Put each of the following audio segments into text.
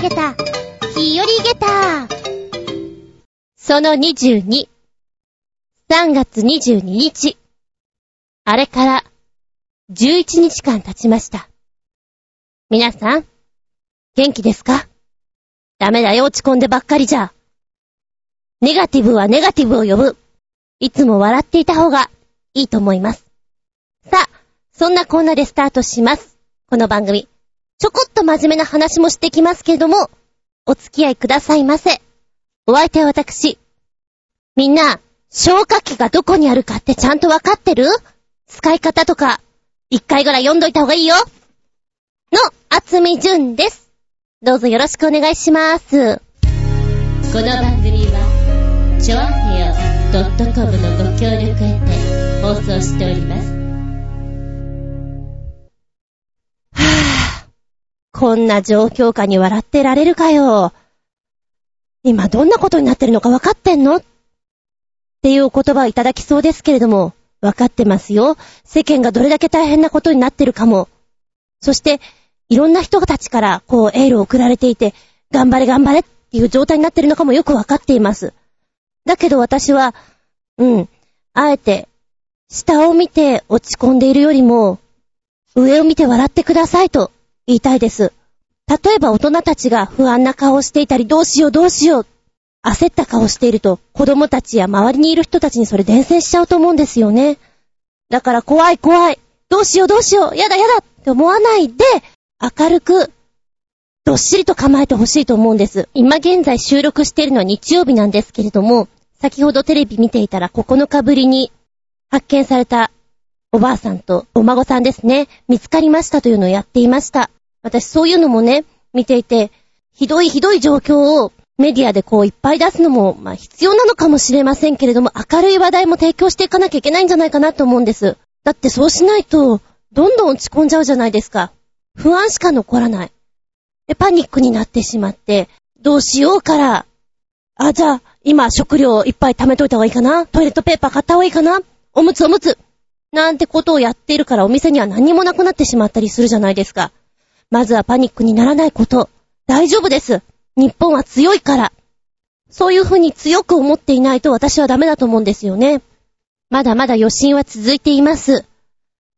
げた、日和げた。その22。3月22日。あれから11日間経ちました。皆さん、元気ですか？ダメだよ、落ち込んでばっかりじゃ。ネガティブはネガティブを呼ぶ。いつも笑っていた方がいいと思います。さあ、そんなこんなでスタートします。この番組。ちょこっと真面目な話もしてきますけれども、お付き合いくださいませ。お相手は私。みんな、消火器がどこにあるかってちゃんとわかってる？使い方とか、一回ぐらい読んどいた方がいいよ。の、あつみじゅんです。どうぞよろしくお願いします。この番組は、ちょあへよ .com のご協力へて放送しております。こんな状況下に笑ってられるかよ。今どんなことになってるのか分かってんの？っていうお言葉をいただきそうですけれども、分かってますよ。世間がどれだけ大変なことになってるかも。そして、いろんな人たちから、こう、エールを送られていて、頑張れ頑張れっていう状態になってるのかもよく分かっています。だけど私は、うん、あえて、下を見て落ち込んでいるよりも、上を見て笑ってくださいと言いたいです。例えば大人たちが不安な顔をしていたり、どうしようどうしよう、焦った顔をしていると、子供たちや周りにいる人たちにそれ伝染しちゃうと思うんですよね。だから怖い怖い、どうしようどうしよう、やだやだって思わないで、明るく、どっしりと構えてほしいと思うんです。今現在収録しているのは日曜日なんですけれども、先ほどテレビ見ていたら9日ぶりに発見されたおばあさんとお孫さんですね、見つかりましたというのをやっていました。私そういうのもね、見ていて、ひどいひどい状況をメディアでこういっぱい出すのも、まあ必要なのかもしれませんけれども、明るい話題も提供していかなきゃいけないんじゃないかなと思うんです。だってそうしないと、どんどん落ち込んじゃうじゃないですか。不安しか残らない。で、パニックになってしまって、どうしようから、あ、じゃあ、今食料いっぱい貯めといた方がいいかなトイレットペーパー買った方がいいかなおむつおむつなんてことをやっているからお店には何もなくなってしまったりするじゃないですか。まずはパニックにならないこと。大丈夫です。日本は強いから。そういうふうに強く思っていないと私はダメだと思うんですよね。まだまだ余震は続いています。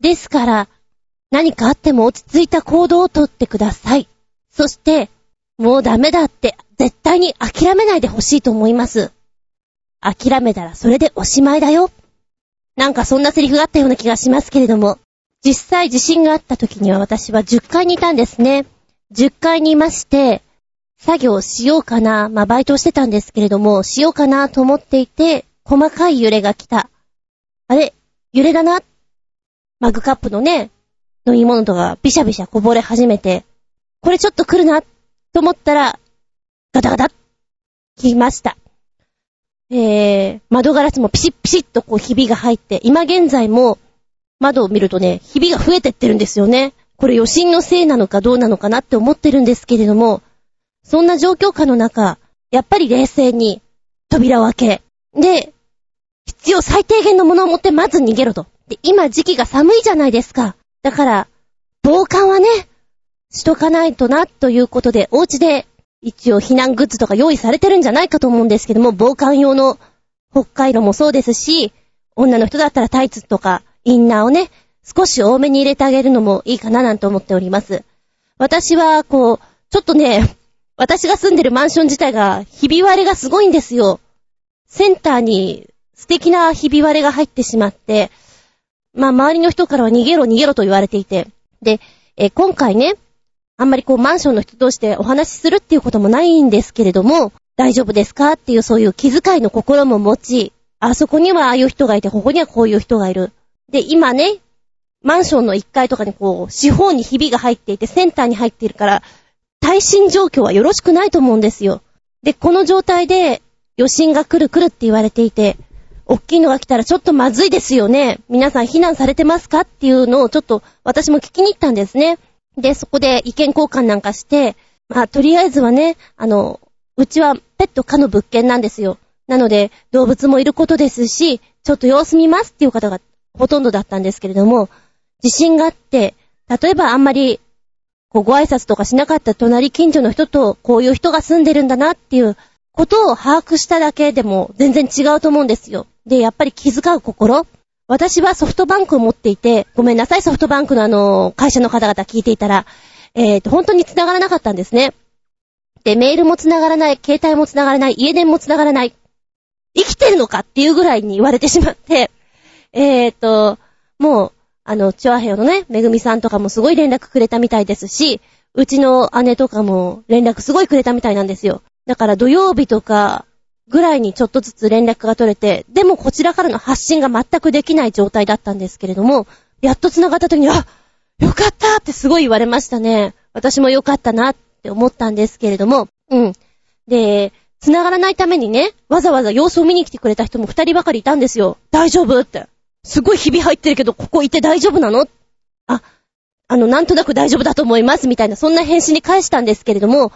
ですから、何かあっても落ち着いた行動をとってください。そして、もうダメだって絶対に諦めないでほしいと思います。諦めたらそれでおしまいだよ。なんかそんなセリフがあったような気がしますけれども、実際地震があった時には私は10階にいたんですね。10階にいまして、作業しようかな、まあバイトをしてたんですけれども、しようかなと思っていて、細かい揺れが来た。あれ揺れだな？マグカップのね、飲み物とかビシャビシャこぼれ始めて、これちょっと来るな、と思ったら、ガタガタ、来ました。えー、窓ガラスもピシッピシッとこうひびが入って、今現在も窓を見るとね、ひびが増えてってるんですよね。これ余震のせいなのかどうなのかなって思ってるんですけれども、そんな状況下の中、やっぱり冷静に扉を開け、で、必要最低限のものを持ってまず逃げろと。で、今時期が寒いじゃないですか。だから、防寒はね、しとかないとな、ということで、お家で一応避難グッズとか用意されてるんじゃないかと思うんですけども、防寒用の北海道もそうですし、女の人だったらタイツとかインナーをね、少し多めに入れてあげるのもいいかななんて思っております。私は、こう、ちょっとね、私が住んでるマンション自体が、ひび割れがすごいんですよ。センターに素敵なひび割れが入ってしまって、まあ周りの人からは逃げろ逃げろと言われていて、で、今回ね、あんまりこうマンションの人同士でお話しするっていうこともないんですけれども、大丈夫ですかっていうそういう気遣いの心も持ち、あそこにはああいう人がいて、ここにはこういう人がいる。で、今ね、マンションの1階とかにこう、四方にひびが入っていて、センターに入っているから、耐震状況はよろしくないと思うんですよ。で、この状態で、余震が来る来るって言われていて、大きいのが来たらちょっとまずいですよね。皆さん避難されてますかっていうのをちょっと私も聞きに行ったんですね。で、そこで意見交換なんかして、まあ、とりあえずはね、あの、うちはペット可の物件なんですよ。なので、動物もいることですし、ちょっと様子見ますっていう方がほとんどだったんですけれども、地震があって、例えばあんまりこうご挨拶とかしなかった隣近所の人とこういう人が住んでるんだなっていうことを把握しただけでも全然違うと思うんですよ。で、やっぱり気遣う心私はソフトバンクを持っていて、ごめんなさい、ソフトバンクのあの、会社の方々聞いていたら、えっ、と、本当に繋がらなかったんですね。で、メールも繋がらない、携帯も繋がらない、家電も繋がらない。生きてるのかっていうぐらいに言われてしまって、えっ、と、もう、あの、チョアヘヨのね、めぐみさんとかもすごい連絡くれたみたいですし、うちの姉とかも連絡すごいくれたみたいなんですよ。だから土曜日とかぐらいにちょっとずつ連絡が取れて、でもこちらからの発信が全くできない状態だったんですけれども、やっと繋がった時に、あ、よかったってすごい言われましたね。私もよかったなって思ったんですけれども、うん。で、繋がらないためにね、わざわざ様子を見に来てくれた人も二人ばかりいたんですよ。大丈夫って。すごい日々入ってるけど、ここいて大丈夫なの？あ、あの、なんとなく大丈夫だと思います、みたいな、そんな返信に返したんですけれども、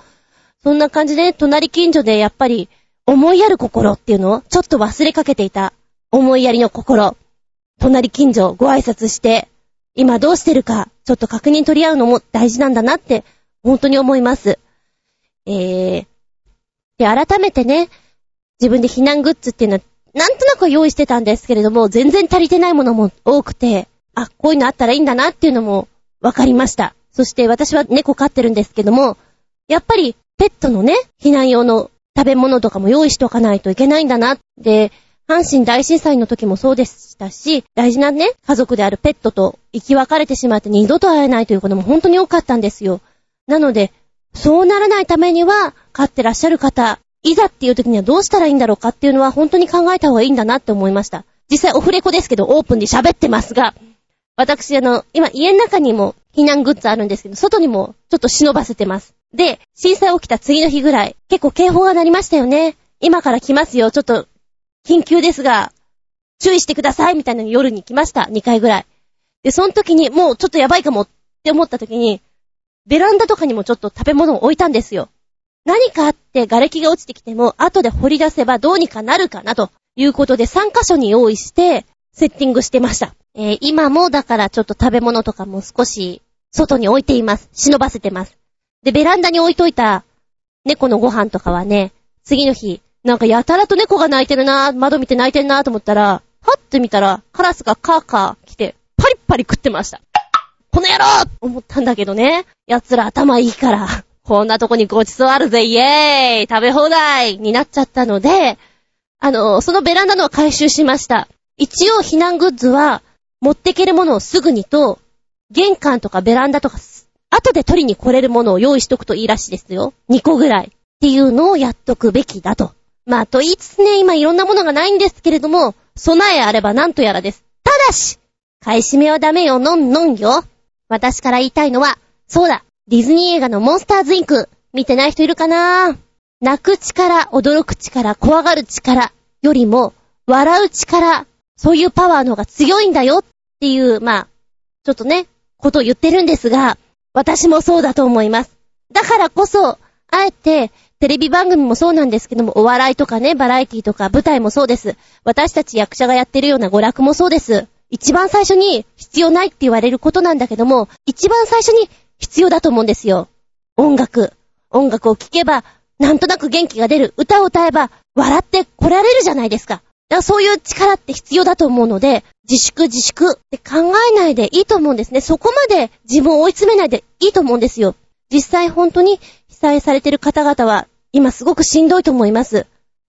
そんな感じで、隣近所でやっぱり、思いやる心っていうのを、ちょっと忘れかけていた、思いやりの心。隣近所、ご挨拶して、今どうしてるか、ちょっと確認取り合うのも大事なんだなって、本当に思います。えー、で、改めてね、自分で避難グッズっていうのはなんとなく用意してたんですけれども、全然足りてないものも多くて、あ、こういうのあったらいいんだなっていうのも分かりました。そして私は猫飼ってるんですけども、やっぱりペットのね、避難用の食べ物とかも用意しておかないといけないんだな。で、阪神大震災の時もそうでしたし、大事なね、家族であるペットと生き別れてしまって二度と会えないということも本当に多かったんですよ。なので、そうならないためには、飼ってらっしゃる方、いざっていう時にはどうしたらいいんだろうかっていうのは本当に考えた方がいいんだなって思いました。実際オフレコですけどオープンで喋ってますが、私あの、今家の中にも避難グッズあるんですけど、外にもちょっと忍ばせてます。で、震災起きた次の日ぐらい、結構警報が鳴りましたよね。今から来ますよ、ちょっと、緊急ですが、注意してください、みたいなのに夜に来ました。2回ぐらい。で、その時に、もうちょっとやばいかもって思った時に、ベランダとかにもちょっと食べ物を置いたんですよ。何かあって瓦礫が落ちてきても、後で掘り出せばどうにかなるかなということで3箇所に用意して、セッティングしてました。えー、今もだからちょっと食べ物とかも少し外に置いています。忍ばせてます。で、ベランダに置いといた猫のご飯とかはね、次の日、なんかやたらと猫が泣いてるな窓見て泣いてるなと思ったら、はって見たら、カラスがカーカー来て、パリッパリ食ってました。この野郎と思ったんだけどね。奴ら頭いいから。こんなとこにごちそうあるぜ、イエーイ食べ放題になっちゃったので、あの、そのベランダのは回収しました。一応避難グッズは、持ってけるものをすぐにと、玄関とかベランダとか、後で取りに来れるものを用意しとくといいらしいですよ。2個ぐらい。っていうのをやっとくべきだと。まあ、と言いつつね、今いろんなものがないんですけれども、備えあればなんとやらです。ただし、買い占めはダメよ、のんのんよ。私から言いたいのは、そうだ、ディズニー映画のモンスターズインク、見てない人いるかな？泣く力、驚く力、怖がる力よりも、笑う力、そういうパワーの方が強いんだよっていう、まあ、ちょっとね、ことを言ってるんですが、私もそうだと思います。だからこそ、あえて、テレビ番組もそうなんですけども、お笑いとかね、バラエティとか舞台もそうです。私たち役者がやってるような娯楽もそうです。一番最初に必要ないって言われることなんだけども、一番最初に必要だと思うんですよ。音楽。音楽を聴けば、なんとなく元気が出る。歌を歌えば、笑って来られるじゃないですか。だからそういう力って必要だと思うので、自粛自粛って考えないでいいと思うんですね。そこまで自分を追い詰めないでいいと思うんですよ。実際本当に被災されてる方々は、今すごくしんどいと思います。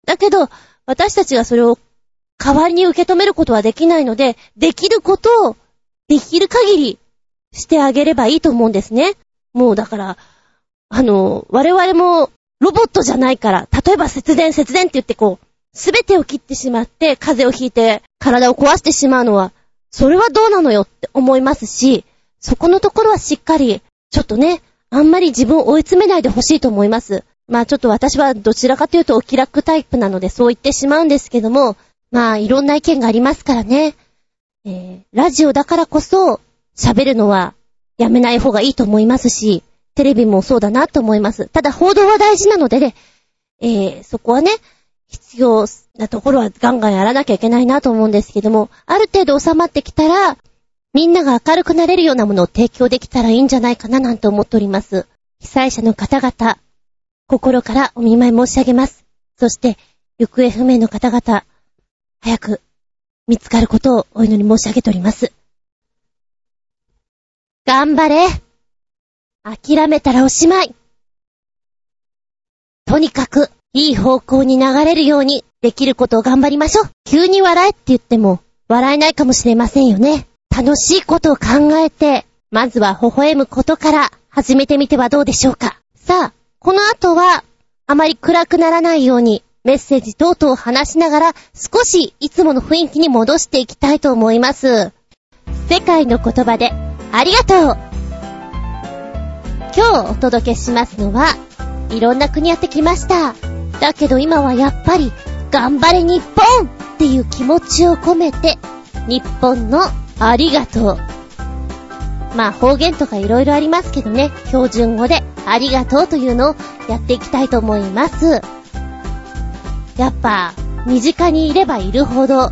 だけど、私たちがそれを代わりに受け止めることはできないので、できることを、できる限りしてあげればいいと思うんですね。もうだから、あの、我々もロボットじゃないから、例えば節電節電って言ってこう、すべてを切ってしまって、風邪をひいて体を壊してしまうのは、それはどうなのよって思いますし、そこのところはしっかり、ちょっとね、あんまり自分を追い詰めないでほしいと思います。まあちょっと私はどちらかというとお気楽タイプなのでそう言ってしまうんですけども、まあいろんな意見がありますからね。えー、ラジオだからこそ、喋るのはやめない方がいいと思いますし、テレビもそうだなと思います。ただ報道は大事なのでね、えー、そこはね、必要なところはガンガンやらなきゃいけないなと思うんですけども、ある程度収まってきたら、みんなが明るくなれるようなものを提供できたらいいんじゃないかななんて思っております。被災者の方々、心からお見舞い申し上げます。そして、行方不明の方々、早く見つかることをお祈り申し上げております。頑張れ諦めたらおしまいとにかく、いい方向に流れるように、できることを頑張りましょう。急に笑えって言っても、笑えないかもしれませんよね。楽しいことを考えて、まずは微笑むことから始めてみてはどうでしょうか。さあ、この後は、あまり暗くならないように、メッセージ等々を話しながら、少しいつもの雰囲気に戻していきたいと思います。世界の言葉で、ありがとう今日お届けしますのは、いろんな国やってきました。だけど今はやっぱり、頑張れ日本っていう気持ちを込めて、日本のありがとう。まあ方言とか色々ありますけどね、標準語でありがとうというのをやっていきたいと思います。やっぱ、身近にいればいるほど、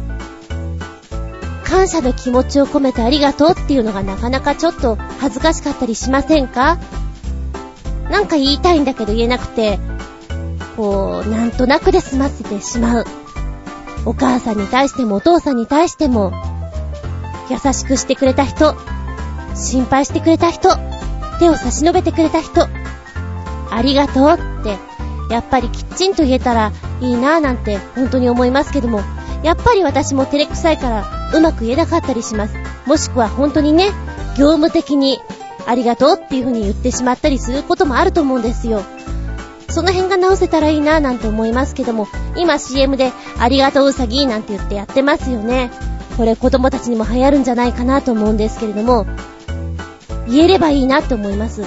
感謝の気持ちを込めてありがとうっていうのがなかなかちょっと恥ずかしかったりしませんか？なんか言いたいんだけど言えなくて、こう、なんとなくで済ませてしまう。お母さんに対してもお父さんに対しても、優しくしてくれた人、心配してくれた人、手を差し伸べてくれた人、ありがとうって、やっぱりきっちんと言えたらいいなぁなんて本当に思いますけども、やっぱり私も照れくさいからうまく言えなかったりします。もしくは本当にね、業務的にありがとうっていう風に言ってしまったりすることもあると思うんですよ。その辺が直せたらいいなぁなんて思いますけども、今 CM でありがとううさぎなんて言ってやってますよね。これ子供たちにも流行るんじゃないかなと思うんですけれども、言えればいいなって思います。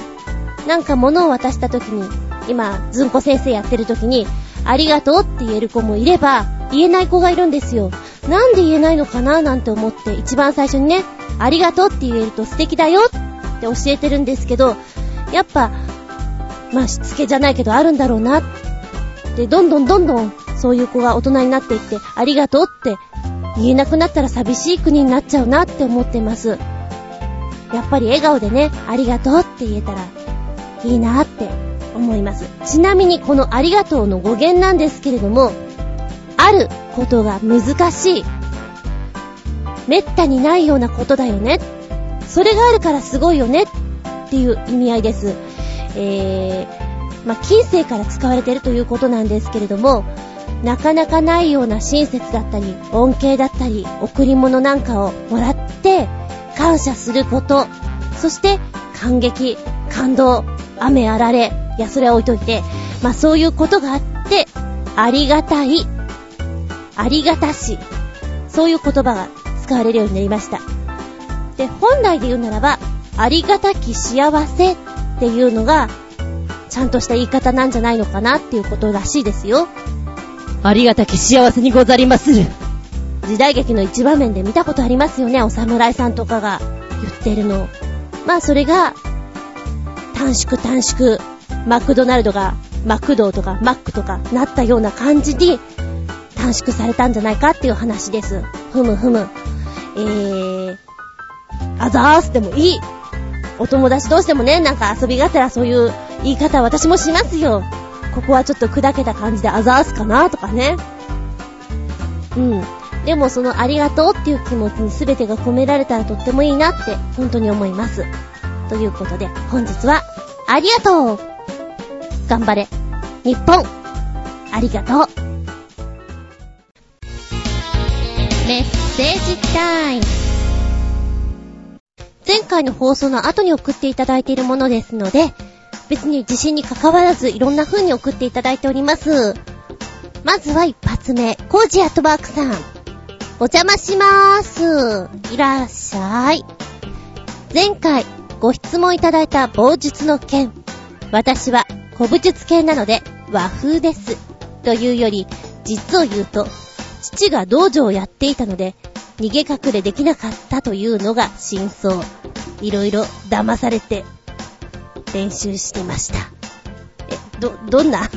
なんか物を渡した時に、今、ずんこ先生やってる時に、ありがとうって言える子もいれば、言えない子がいるんですよ。なんで言えないのかななんて思って、一番最初にね、ありがとうって言えると素敵だよって教えてるんですけど、やっぱ、まあしつけじゃないけどあるんだろうな。で、どんどんどんどんそういう子が大人になっていって、ありがとうって言えなくなったら寂しい国になっちゃうなって思ってます。やっぱり笑顔でね、ありがとうって言えたらいいなって思います。ちなみにこのありがとうの語源なんですけれども、あることが難しい。めったにないようなことだよね。それがあるからすごいよねっていう意味合いです。えー、まあ、近世から使われているということなんですけれども、なかなかないような親切だったり、恩恵だったり、贈り物なんかをもらって、感謝すること、そして感激、感動、雨あられ、いや、それは置いといて、まあそういうことがあって、ありがたい、ありがたし、そういう言葉が使われるようになりました。で、本来で言うならば、ありがたき幸せっていうのが、ちゃんとした言い方なんじゃないのかなっていうことらしいですよ。ありがたき幸せにござりまする。時代劇の一場面で見たことありますよね、お侍さんとかが言ってるの。まあそれが、短縮短縮、マクドナルドが、マクドとかマックとかなったような感じに、短縮されたんじゃないかっていう話です。ふむふむ。えー、あざーすでもいい。お友達同士でもね、なんか遊びがてらそういう言い方私もしますよ。ここはちょっと砕けた感じであざーすかなとかね。うん。でもそのありがとうっていう気持ちに全てが込められたらとってもいいなって本当に思います。ということで本日はありがとう頑張れ日本ありがとうメッセージタイム前回の放送の後に送っていただいているものですので、別に自信に関わらずいろんな風に送っていただいております。まずは一発目、コージアットワークさん。お邪魔しまーす。いらっしゃい。前回ご質問いただいた棒術の件。私は古武術系なので和風です。というより、実を言うと、父が道場をやっていたので、逃げ隠れできなかったというのが真相。いろいろ騙されて、練習してました。え、ど、どんな、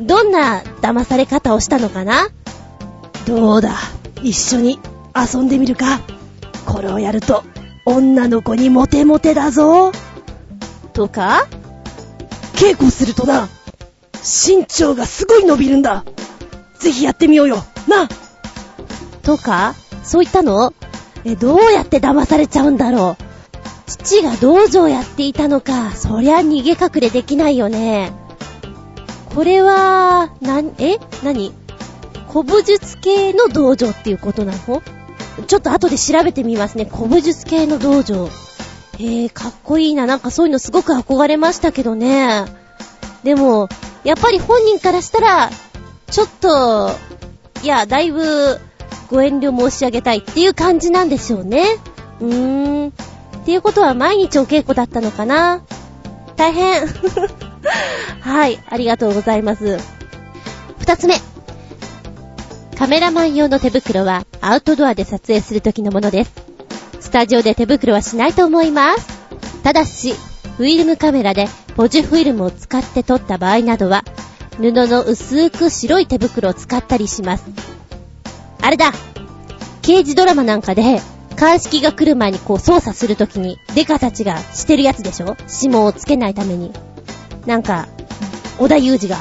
どんな騙され方をしたのかな？どうだ？一緒に遊んでみるか？これをやると女の子にモテモテだぞ。とか、稽古するとな、身長がすごい伸びるんだ。ぜひやってみようよ。な。とか、そういったの？え、どうやって騙されちゃうんだろう？父が道場やっていたのか、そりゃ逃げ隠れできないよね。これは、な、え？何？古武術系の道場っていうことなの？ちょっと後で調べてみますね。古武術系の道場。へえ、かっこいいな。なんかそういうのすごく憧れましたけどね。でも、やっぱり本人からしたら、ちょっと、いや、だいぶ、ご遠慮申し上げたいっていう感じなんでしょうね。うーん。っていうことは毎日お稽古だったのかな大変。はい、ありがとうございます。二つ目。カメラマン用の手袋はアウトドアで撮影するときのものです。スタジオで手袋はしないと思います。ただし、フィルムカメラでポジフィルムを使って撮った場合などは、布の薄く白い手袋を使ったりします。あれだ刑事ドラマなんかで、鑑識が来る前にこう操作するときに、デカたちがしてるやつでしょ？指紋をつけないために。なんか、小田裕二が、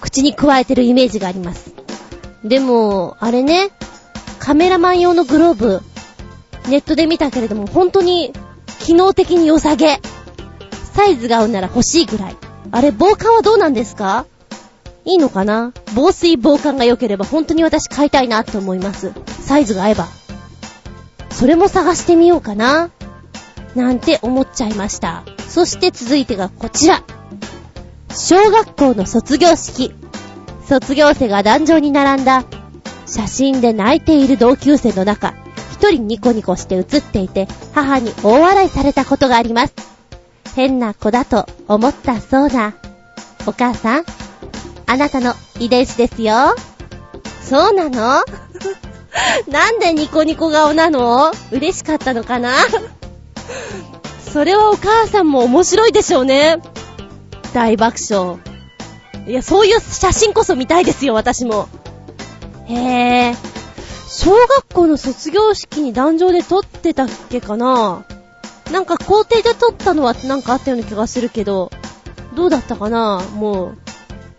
口に加えてるイメージがあります。でも、あれね、カメラマン用のグローブ、ネットで見たけれども、本当に、機能的に良さげ。サイズが合うなら欲しいぐらい。あれ、防寒はどうなんですか？いいのかな？防水防寒が良ければ本当に私買いたいなって思います。サイズが合えば。それも探してみようかな。なんて思っちゃいました。そして続いてがこちら。小学校の卒業式。卒業生が壇上に並んだ写真で泣いている同級生の中、一人ニコニコして写っていて、母に大笑いされたことがあります。変な子だと思ったそうな。お母さん、あなたの遺伝子ですよ。そうなの？なんでニコニコ顔なの？嬉しかったのかな？それはお母さんも面白いでしょうね。大爆笑。いや、そういう写真こそ見たいですよ、私も。へぇ小学校の卒業式に壇上で撮ってたっけかな？なんか校庭で撮ったのはなんかあったような気がするけど、どうだったかな？もう、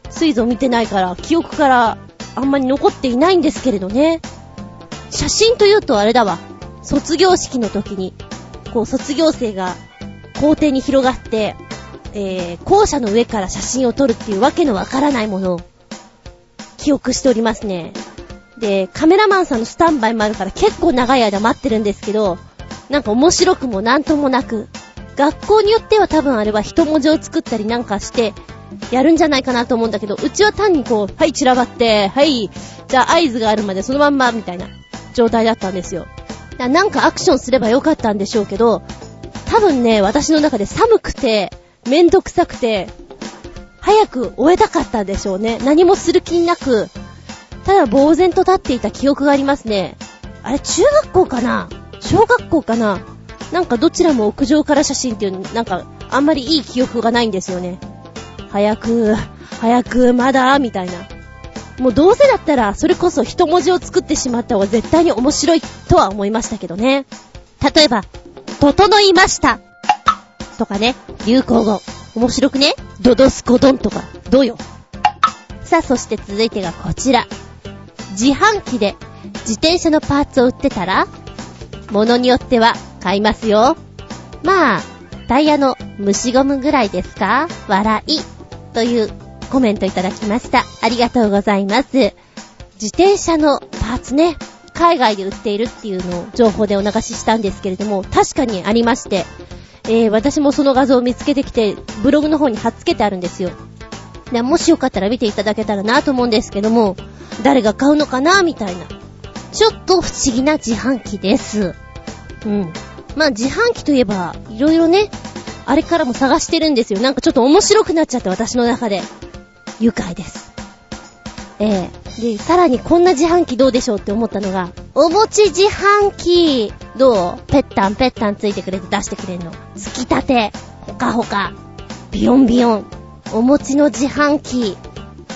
水族見てないから、記憶からあんまり残っていないんですけれどね。写真というとあれだわ。卒業式の時に、こう卒業生が校庭に広がって、えー、校舎の上から写真を撮るっていうわけのわからないものを記憶しておりますね。で、カメラマンさんのスタンバイもあるから結構長い間待ってるんですけど、なんか面白くもなんともなく、学校によっては多分あれは一文字を作ったりなんかして、やるんじゃないかなと思うんだけど、うちは単にこう、はい、散らばって、はい、じゃあ合図があるまでそのまんま、みたいな状態だったんですよ。なんかアクションすればよかったんでしょうけど、多分ね、私の中で寒くて、めんどくさくて、早く終えたかったんでしょうね。何もする気なく、ただ呆然と立っていた記憶がありますね。あれ、中学校かな？小学校かな？なんかどちらも屋上から写真っていう、なんか、あんまりいい記憶がないんですよね。早く、早く、まだ、みたいな。もうどうせだったら、それこそ一文字を作ってしまった方が絶対に面白いとは思いましたけどね。例えば、整いました。とかね、流行語。面白くねドドスコドンとか、どうよ。さあ、そして続いてがこちら。自販機で自転車のパーツを売ってたら、物によっては買いますよ。まあ、タイヤの虫ゴムぐらいですか？笑い。というコメントいただきました。ありがとうございます。自転車のパーツね、海外で売っているっていうのを情報でお流ししたんですけれども、確かにありまして、えー、私もその画像を見つけてきて、ブログの方に貼っつけてあるんですよ。でもしよかったら見ていただけたらなと思うんですけども、誰が買うのかなみたいな。ちょっと不思議な自販機です。うん。まあ自販機といえば、いろいろね、あれからも探してるんですよ。なんかちょっと面白くなっちゃって私の中で。愉快です。ええで、さらにこんな自販機どうでしょうって思ったのが、お餅自販機どう？ペッタンペッタンついてくれて出してくれんの。つきたて、ほかほか、ビヨンビヨン。お餅の自販機、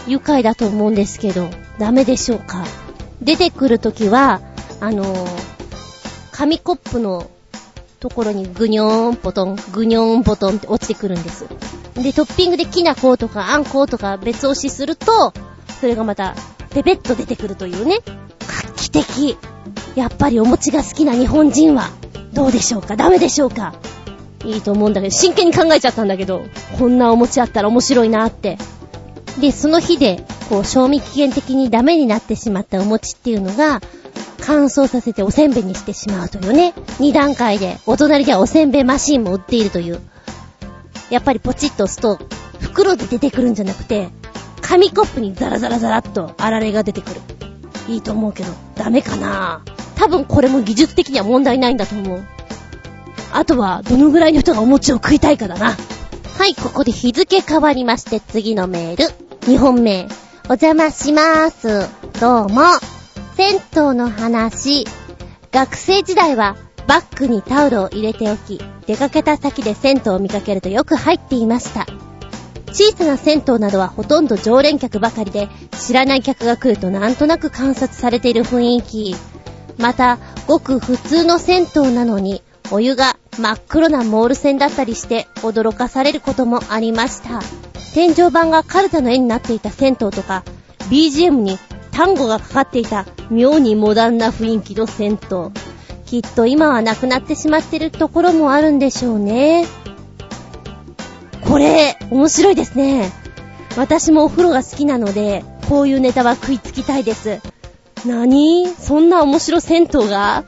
愉快だと思うんですけど、ダメでしょうか？出てくるときは、あのー、紙コップのところにぐにょーんポトン、ぐにょーんポトンって落ちてくるんです。で、トッピングできな粉とかあんことか別押しすると、それがまた、ペペッと出てくるというね。画期的。やっぱりお餅が好きな日本人は、どうでしょうか？ダメでしょうか？いいと思うんだけど、真剣に考えちゃったんだけど、こんなお餅あったら面白いなって。で、その日で、こう、賞味期限的にダメになってしまったお餅っていうのが、乾燥させておせんべいにしてしまうというね。2段階で、お隣ではおせんべいマシンも売っているという。やっぱりポチッと押すと、袋で出てくるんじゃなくて、紙コップにザラザラザラっとあられが出てくる。いいと思うけど、ダメかな多分これも技術的には問題ないんだと思う。あとは、どのぐらいの人がお餅を食いたいかだな。はい、ここで日付変わりまして、次のメール。2本目。お邪魔しまーす。どうも。銭湯の話。学生時代はバッグにタオルを入れておき、出かけた先で銭湯を見かけるとよく入っていました。小さな銭湯などはほとんど常連客ばかりで、知らない客が来るとなんとなく観察されている雰囲気。また、ごく普通の銭湯なのに、お湯が真っ黒なモール線だったりして驚かされることもありました。天井板がカルタの絵になっていた銭湯とか、BGM に単語がかかっていた妙にモダンな雰囲気の銭湯。きっと今はなくなってしまってるところもあるんでしょうね。これ、面白いですね。私もお風呂が好きなので、こういうネタは食いつきたいです。なにそんな面白銭湯が？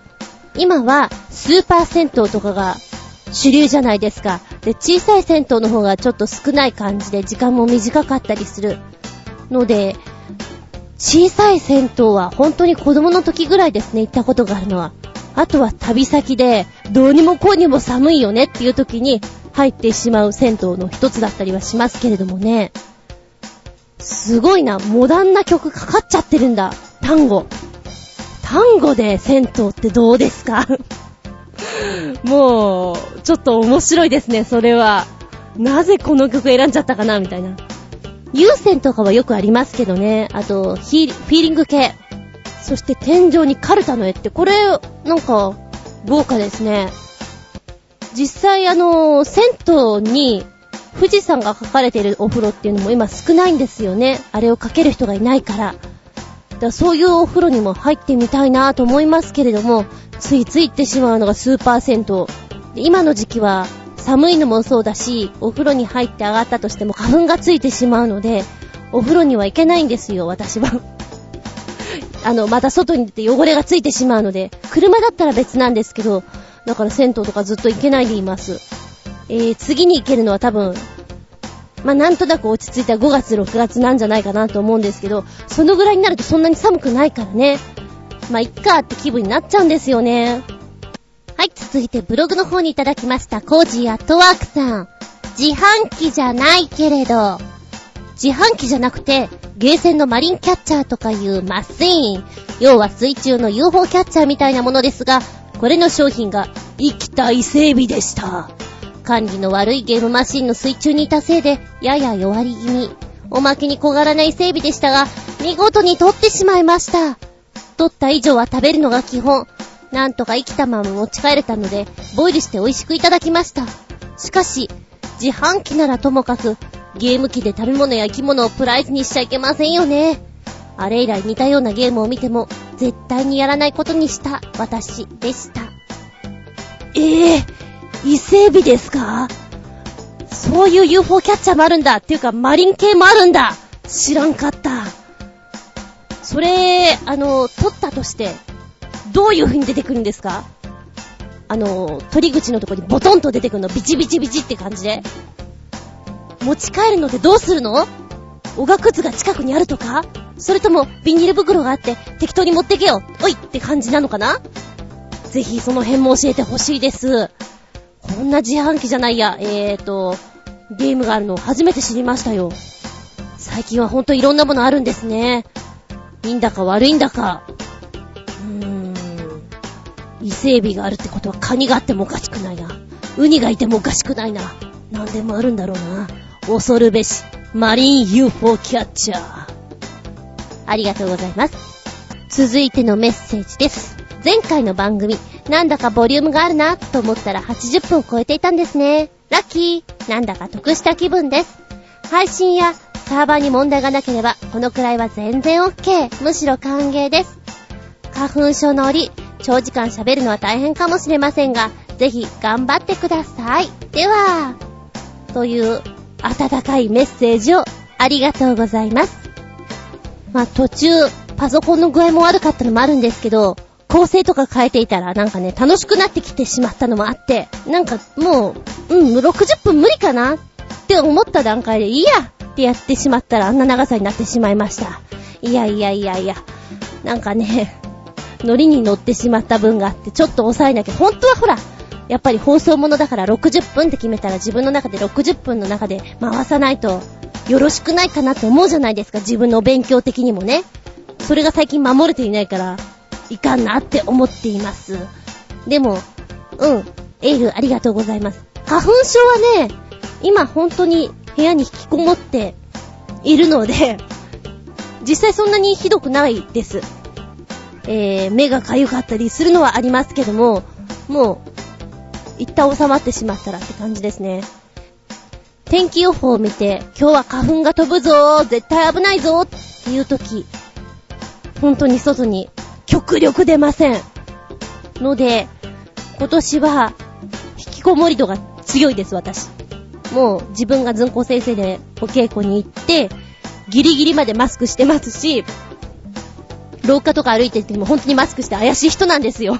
今はスーパー銭湯とかが主流じゃないですか。で、小さい銭湯の方がちょっと少ない感じで時間も短かったりする。ので、小さい銭湯は本当に子供の時ぐらいですね、行ったことがあるのは。あとは旅先で、どうにもこうにも寒いよねっていう時に入ってしまう銭湯の一つだったりはしますけれどもね。すごいな、モダンな曲かかっちゃってるんだ。単語。単語で銭湯ってどうですか？もう、ちょっと面白いですね、それは。なぜこの曲選んじゃったかな、みたいな。優先とかはよくありますけどね。あと、ヒーフィーリング系。そして天井にカルタの絵って、これ、なんか、豪華ですね。実際あの、銭湯に富士山が描かれているお風呂っていうのも今少ないんですよね。あれを描ける人がいないから。だそういうお風呂にも入ってみたいなと思いますけれども、ついつい行ってしまうのがスーパー銭湯。今の時期は寒いのもそうだし、お風呂に入って上がったとしても花粉がついてしまうので、お風呂には行けないんですよ、私は。あの、また外に出て汚れがついてしまうので、車だったら別なんですけど、だから銭湯とかずっと行けないでいます。えー、次に行けるのは多分、まあ、なんとなく落ち着いた5月、6月なんじゃないかなと思うんですけど、そのぐらいになるとそんなに寒くないからね。まあ、いっかって気分になっちゃうんですよね。はい、続いてブログの方にいただきました。コージーアットワークさん。自販機じゃないけれど、自販機じゃなくて、ゲーセンのマリンキャッチャーとかいうマスイン。要は水中の UFO キャッチャーみたいなものですが、これの商品が生きた伊勢海老でした。管理の悪いゲームマシンの水中にいたせいで、やや弱り気味。おまけに小柄な伊勢海老でしたが、見事に取ってしまいました。取った以上は食べるのが基本。なんとか生きたまま持ち帰れたので、ボイルして美味しくいただきました。しかし、自販機ならともかく、ゲーム機で食べ物や生き物をプライズにしちゃいけませんよね。あれ以来似たようなゲームを見ても、絶対にやらないことにした私でした。ええー、伊勢海老ですか？そういう UFO キャッチャーもあるんだっていうか、マリン系もあるんだ知らんかった。それ、あの、取ったとして、どういう風に出てくるんですか？あの、取り口のとこにボトンと出てくるの、ビチビチビチって感じで。持ち帰るのってどうするの？おがくずが近くにあるとか？それとも、ビニール袋があって、適当に持ってけよおいって感じなのかな？ぜひその辺も教えてほしいです。こんな自販機じゃないや、えーと、ゲームがあるの初めて知りましたよ。最近はほんといろんなものあるんですね。いいんだか悪いんだか。伊勢海老があるってことはカニがあってもおかしくないな。ウニがいてもおかしくないな。なんでもあるんだろうな。恐るべし、マリン UFO キャッチャー。ありがとうございます。続いてのメッセージです。前回の番組、なんだかボリュームがあるなと思ったら80分を超えていたんですね。ラッキーなんだか得した気分です。配信やサーバーに問題がなければ、このくらいは全然 OK。むしろ歓迎です。花粉症の折、長時間喋るのは大変かもしれませんが、ぜひ頑張ってください。では、という温かいメッセージをありがとうございます。まあ、途中、パソコンの具合も悪かったのもあるんですけど、構成とか変えていたらなんかね、楽しくなってきてしまったのもあって、なんかもう、うん、60分無理かな？って思った段階で、いいやってやってしまったらあんな長さになってしまいました。いやいやいやいや、なんかね、ノリに乗ってしまった分があって、ちょっと抑えなきゃ。本当はほら、やっぱり放送ものだから60分って決めたら自分の中で60分の中で回さないとよろしくないかなって思うじゃないですか。自分の勉強的にもね。それが最近守れていないから、いかんなって思っています。でも、うん、エールありがとうございます。花粉症はね、今本当に部屋に引きこもっているので、実際そんなにひどくないです。えー、目が痒かったりするのはありますけども、もう、一旦収まってしまったらって感じですね。天気予報を見て、今日は花粉が飛ぶぞー絶対危ないぞーっていう時、本当に外に極力出ません。ので、今年は、引きこもり度が強いです、私。もう自分がずんこ先生でお稽古に行って、ギリギリまでマスクしてますし、廊下とか歩いてる時も本当にマスクして怪しい人なんですよ。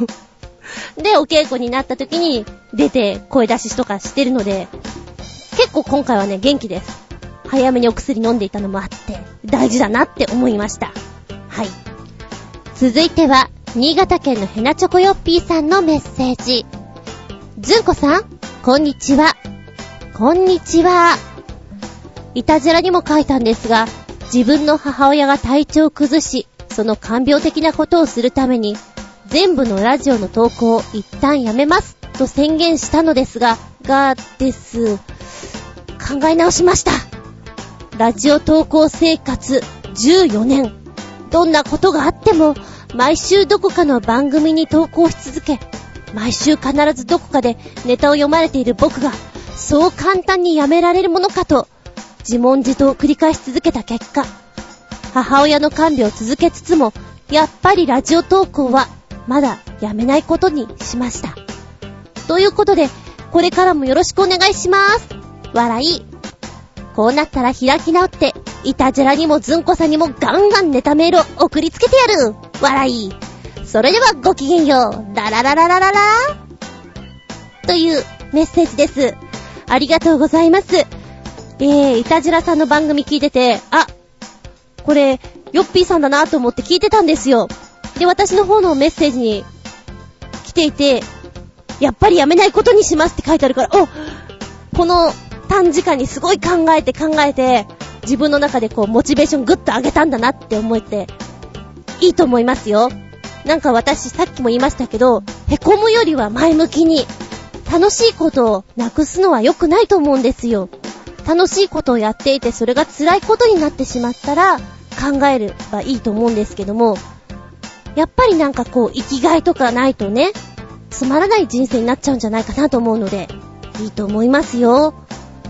で、お稽古になった時に出て声出しとかしてるので、結構今回はね、元気です。早めにお薬飲んでいたのもあって、大事だなって思いました。はい。続いては、新潟県のヘナチョコヨッピーさんのメッセージ。ずんこさん、こんにちは。こんにちは。いたずらにも書いたんですが、自分の母親が体調を崩し、その看病的なことをするために、全部のラジオの投稿を一旦やめますと宣言したのですが、がです。考え直しました。ラジオ投稿生活14年。どんなことがあっても、毎週どこかの番組に投稿し続け、毎週必ずどこかでネタを読まれている僕が、そう簡単にやめられるものかと、自問自答を繰り返し続けた結果、母親の看病を続けつつも、やっぱりラジオ投稿はまだやめないことにしました。ということで、これからもよろしくお願いします。笑い。こうなったら開き直って、いたじらにもずんこさんにもガンガンネタメールを送りつけてやる。笑い。それではごきげんよう。ラララララララというメッセージです。ありがとうございます。えー、いたじらさんの番組聞いてて、あ、これ、ヨッピーさんだなと思って聞いてたんですよ。で、私の方のメッセージに来ていて、やっぱりやめないことにしますって書いてあるから、おこの短時間にすごい考えて考えて、自分の中でこう、モチベーショングッと上げたんだなって思えて、いいと思いますよ。なんか私さっきも言いましたけど、へこむよりは前向きに、楽しいことをなくすのは良くないと思うんですよ。楽しいことをやっていてそれが辛いことになってしまったら考えればいいと思うんですけども、やっぱりなんかこう、生きがいとかないとね、つまらない人生になっちゃうんじゃないかなと思うので、いいと思いますよ。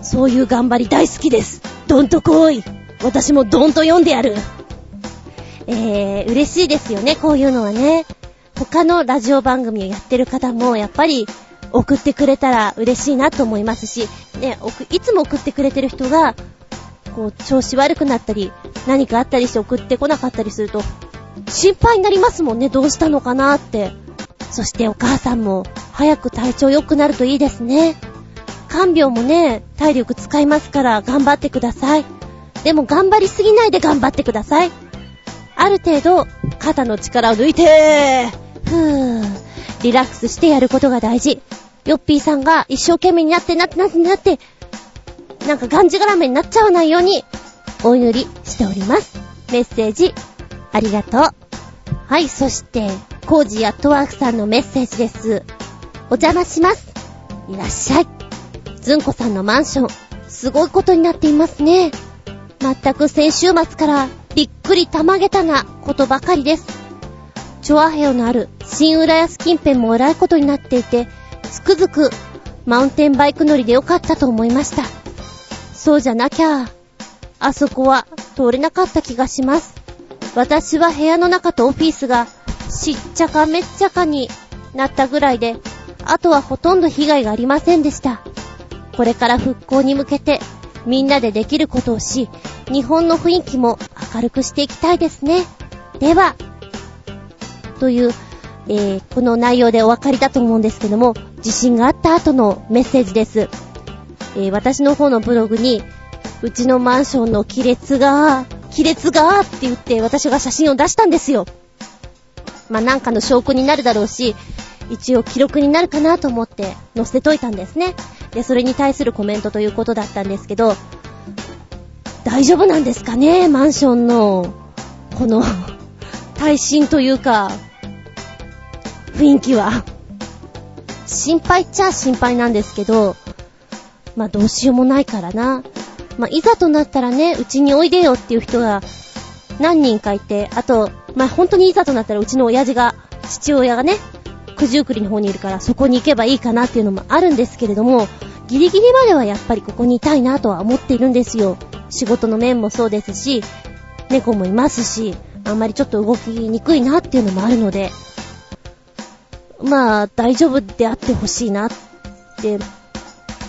そういう頑張り大好きです。どんと来い。私もどんと読んでやる。えー、嬉しいですよね、こういうのはね。他のラジオ番組をやってる方も、やっぱり、送ってくれたら嬉しいなと思いますし、ね、いつも送ってくれてる人が、こう、調子悪くなったり、何かあったりして送ってこなかったりすると、心配になりますもんね、どうしたのかなって。そしてお母さんも、早く体調良くなるといいですね。看病もね、体力使いますから頑張ってください。でも頑張りすぎないで頑張ってください。ある程度、肩の力を抜いて、ふー、リラックスしてやることが大事。ヨッピーさんが一生懸命になってなってなってなって、なんかがんじがらめになっちゃわないように、お祈りしております。メッセージありがとう。はい、そして、コージやトワークさんのメッセージです。お邪魔します。いらっしゃい。ずんこさんのマンション、すごいことになっていますね。まったく先週末からびっくりたまげたなことばかりです。チョアヘヨのある新浦安近辺も偉いことになっていて、つくづくマウンテンバイク乗りでよかったと思いました。そうじゃなきゃ、あそこは通れなかった気がします。私は部屋の中とオフィスがしっちゃかめっちゃかになったぐらいで、あとはほとんど被害がありませんでした。これから復興に向けてみんなでできることをし、日本の雰囲気も明るくしていきたいですね。では、という、えー、この内容でお分かりだと思うんですけども、地震があった後のメッセージです。えー、私の方のブログに、うちのマンションの亀裂が、亀裂がって言って私が写真を出したんですよ。まあ、なんかの証拠になるだろうし、一応記録になるかなと思って載せといたんですね。で、それに対するコメントということだったんですけど、大丈夫なんですかねマンションの、この耐震というか、雰囲気は。心配っちゃ心配なんですけど、まあどうしようもないからな。まあいざとなったらね、うちにおいでよっていう人が何人かいて、あと、まあ本当にいざとなったらうちの親父が、父親がね、九十九里の方にいるからそこに行けばいいかなっていうのもあるんですけれども、ギリギリまではやっぱりここにいたいなとは思っているんですよ。仕事の面もそうですし、猫もいますし、あんまりちょっと動きにくいなっていうのもあるので、まあ、大丈夫であってほしいなって、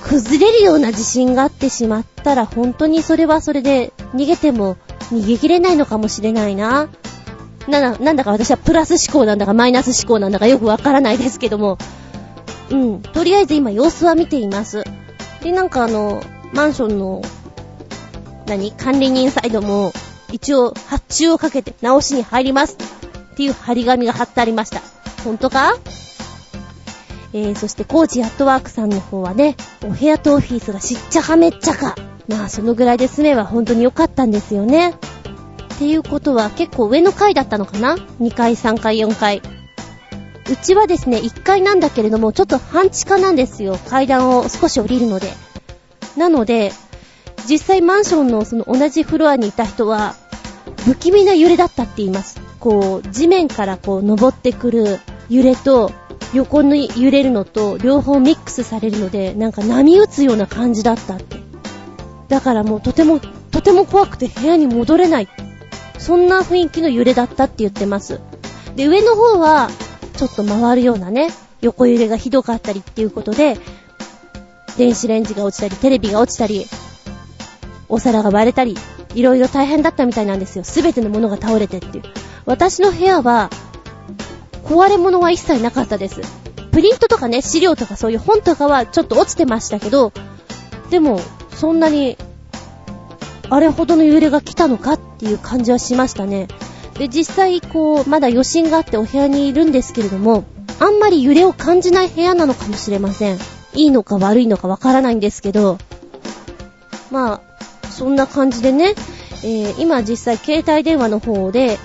崩れるような地震があってしまったら、本当にそれはそれで逃げても逃げ切れないのかもしれないな。な、なんだか私はプラス思考なんだかマイナス思考なんだかよくわからないですけども、うん、とりあえず今様子は見ています。で、なんかあの、マンションの、何？管理人サイドも、一応発注をかけて直しに入りますっていう張り紙が貼ってありました。ほんとか？えー、そしてコーチアットワークさんの方はね、お部屋とオフィスがしっちゃかめっちゃか。まあそのぐらいで済めば本当に良かったんですよね。っていうことは結構上の階だったのかな ?2 階、3階、4階。うちはですね、1階なんだけれども、ちょっと半地下なんですよ。階段を少し降りるので。なので、実際マンションのその同じフロアにいた人は、不気味な揺れだったって言います。こう、地面からこう登ってくる揺れと、横に揺れるのと、両方ミックスされるので、なんか波打つような感じだったって。だからもうとても、とても怖くて部屋に戻れないそんな雰囲気の揺れだったって言ってます。で、上の方は、ちょっと回るようなね、横揺れがひどかったりっていうことで、電子レンジが落ちたり、テレビが落ちたり、お皿が割れたり、いろいろ大変だったみたいなんですよ。すべてのものが倒れてっていう。私の部屋は、壊れ物は一切なかったです。プリントとかね、資料とかそういう本とかはちょっと落ちてましたけど、でも、そんなにあれほどの揺れが来たのかっていう感じはしましたね。で、実際、こう、まだ余震があってお部屋にいるんですけれども、あんまり揺れを感じない部屋なのかもしれません。いいのか悪いのかわからないんですけど、まあ、そんな感じでね、えー、今実際携帯電話の方で、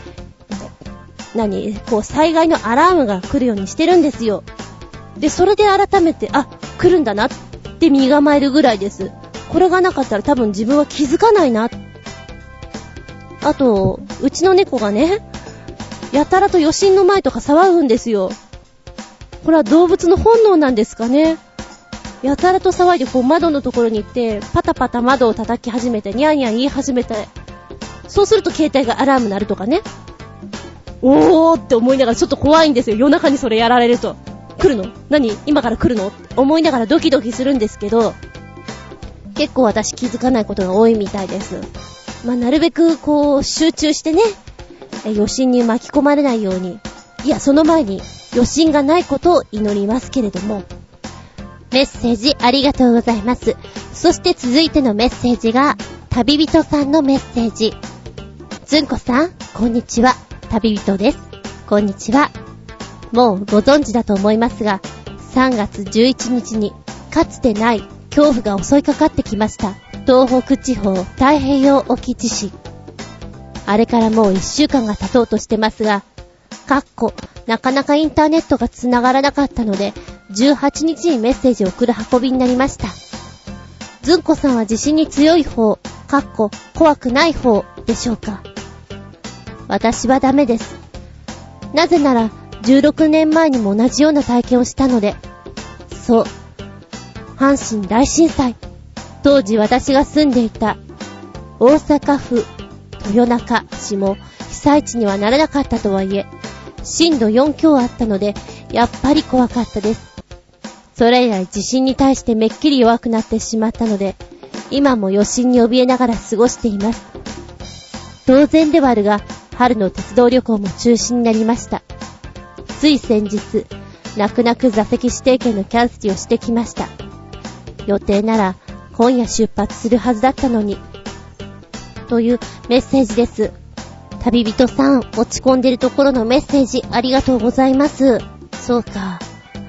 何こう、災害のアラームが来るようにしてるんですよ。で、それで改めて、あ、来るんだなって身構えるぐらいです。これがなかったら多分自分は気づかないな。あと、うちの猫がね、やたらと余震の前とか騒ぐんですよ。これは動物の本能なんですかね。やたらと騒いでこう窓のところに行って、パタパタ窓を叩き始めて、ニャンニャン言い始めて、そうすると携帯がアラーム鳴るとかね。おーって思いながらちょっと怖いんですよ。夜中にそれやられると。来るの？何？今から来るの？って思いながらドキドキするんですけど、結構私気づかないことが多いみたいです。まあ、なるべくこう、集中してね、余震に巻き込まれないように、いや、その前に余震がないことを祈りますけれども、メッセージありがとうございます。そして続いてのメッセージが、旅人さんのメッセージ。ずんこさん、こんにちは。旅人です。こんにちは。もうご存知だと思いますが、3月11日に、かつてない恐怖が襲いかかってきました。東北地方太平洋沖地震。あれからもう1週間が経とうとしてますが、かっこ、なかなかインターネットが繋がらなかったので、18日にメッセージを送る運びになりました。ずんこさんは地震に強い方、かっこ、怖くない方でしょうか私はダメです。なぜなら、16年前にも同じような体験をしたので。そう。阪神大震災。当時私が住んでいた大阪府豊中市も被災地にはならなかったとはいえ、震度4強あったので、やっぱり怖かったです。それ以来地震に対してめっきり弱くなってしまったので、今も余震に怯えながら過ごしています。当然ではあるが、春の鉄道旅行も中止になりました。つい先日、泣く泣く座席指定券のキャンセルをしてきました。予定なら今夜出発するはずだったのに。というメッセージです。旅人さん、落ち込んでるところのメッセージありがとうございます。そうか。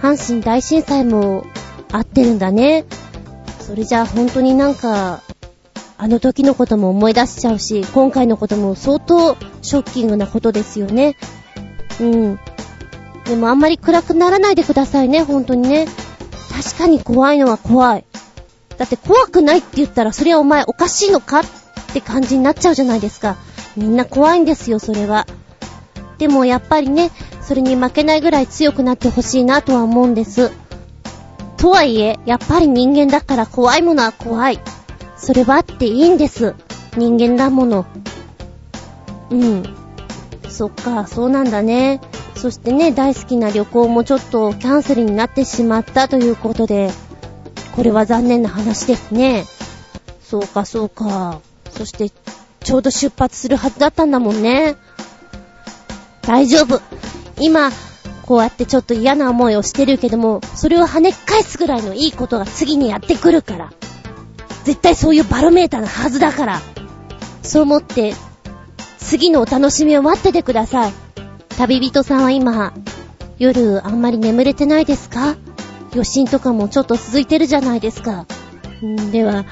阪神大震災も合ってるんだね。それじゃあ本当になんか、あの時のことも思い出しちゃうし、今回のことも相当ショッキングなことですよね。うん。でもあんまり暗くならないでくださいね、本当にね。確かに怖いのは怖い。だって怖くないって言ったらそれはお前おかしいのかって感じになっちゃうじゃないですか。みんな怖いんですよ、それは。でもやっぱりね、それに負けないぐらい強くなってほしいなとは思うんです。とはいえ、やっぱり人間だから怖いものは怖い。それはあっていいんです。人間だもの。うん。そっか、そうなんだね。そしてね、大好きな旅行もちょっとキャンセルになってしまったということで、これは残念な話ですね。そうか、そうか。そして、ちょうど出発するはずだったんだもんね。大丈夫。今、こうやってちょっと嫌な思いをしてるけども、それを跳ね返すぐらいのいいことが次にやってくるから。絶対そういうバロメーターのはずだから。そう思って、次のお楽しみを待っててください。旅人さんは今、夜あんまり眠れてないですか？余震とかもちょっと続いてるじゃないですか。んでは、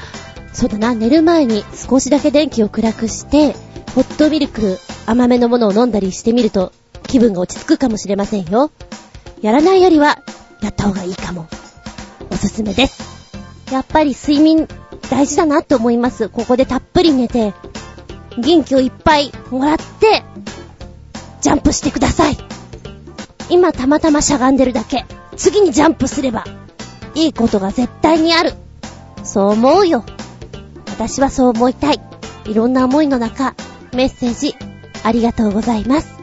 そうだな、寝る前に少しだけ電気を暗くして、ホットミルク、甘めのものを飲んだりしてみると、気分が落ち着くかもしれませんよ。やらないよりは、やった方がいいかも。おすすめです。やっぱり睡眠大事だなって思います。ここでたっぷり寝て、元気をいっぱいもらって、ジャンプしてください。今たまたましゃがんでるだけ。次にジャンプすれば、いいことが絶対にある。そう思うよ。私はそう思いたい。いろんな思いの中、メッセージ、ありがとうございます。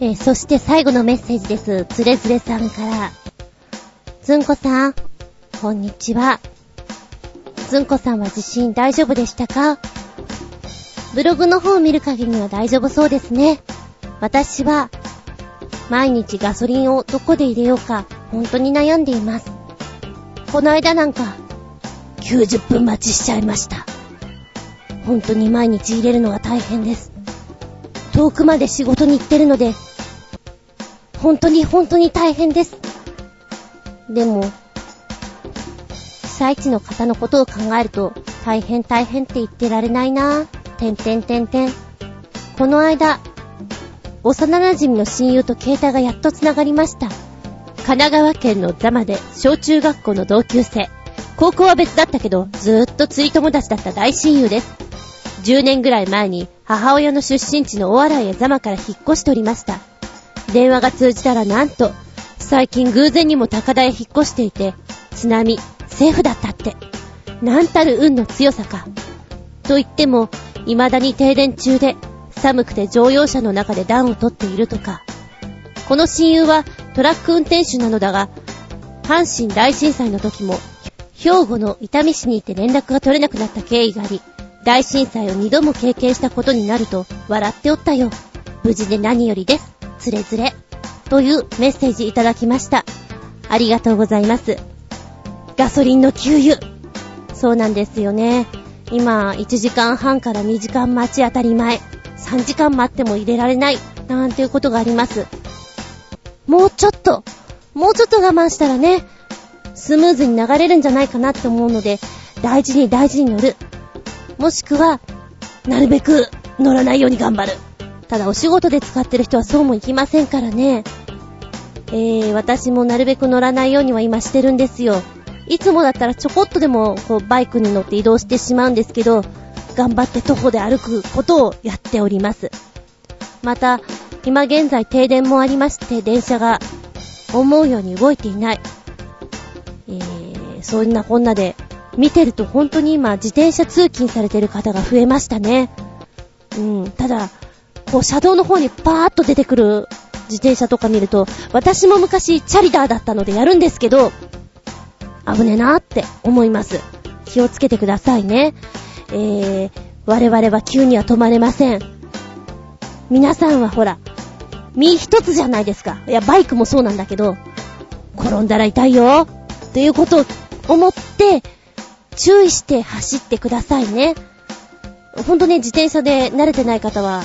えー、そして最後のメッセージです。つれづれさんから。ずんこさん、こんにちは。ずんこさんは地震大丈夫でしたか？ブログの方を見る限りには大丈夫そうですね。私は、毎日ガソリンをどこで入れようか、本当に悩んでいます。この間なんか、90分待ちしちゃいました。本当に毎日入れるのが大変です。遠くまで仕事に行ってるので、本当に本当に大変です。でも、災地の方のことを考えると、大変大変って言ってられないなぁ。てんてんてんてん。この間、幼馴染の親友と携帯がやっと繋がりました。神奈川県のザマで小中学校の同級生。高校は別だったけど、ずーっと釣り友達だった大親友です。10年ぐらい前に母親の出身地の大洗へザマから引っ越しておりました。電話が通じたらなんと、最近偶然にも高台へ引っ越していて、津波、セーフだったって。なんたる運の強さか。と言っても、未だに停電中で、寒くて乗用車の中で暖を取っているとか。この親友はトラック運転手なのだが、阪神大震災の時も、兵庫の伊丹市にいて連絡が取れなくなった経緯があり、大震災を二度も経験したことになると笑っておったよ。無事で何よりです。つれづれ。というメッセージいただきました。ありがとうございます。ガソリンの給油。そうなんですよね。今、1時間半から2時間待ち当たり前。3時間待っても入れられない。なんていうことがあります。もうちょっと、もうちょっと我慢したらね、スムーズに流れるんじゃないかなって思うので、大事に大事に乗る。もしくは、なるべく乗らないように頑張る。ただお仕事で使ってる人はそうもいきませんからね。えー、私もなるべく乗らないようには今してるんですよ。いつもだったらちょこっとでもこうバイクに乗って移動してしまうんですけど、頑張って徒歩で歩くことをやっております。また、今現在停電もありまして、電車が思うように動いていない。えー、そんなこんなで、見てると本当に今自転車通勤されてる方が増えましたね。うん、ただ、こう車道の方にパーッと出てくる自転車とか見ると、私も昔チャリダーだったのでやるんですけど、危ねえなって思います。気をつけてくださいね。えー、我々は急には止まれません。皆さんはほら、身一つじゃないですか。いや、バイクもそうなんだけど、転んだら痛いよ。ということを思って、注意して走ってくださいね。ほんとね、自転車で慣れてない方は、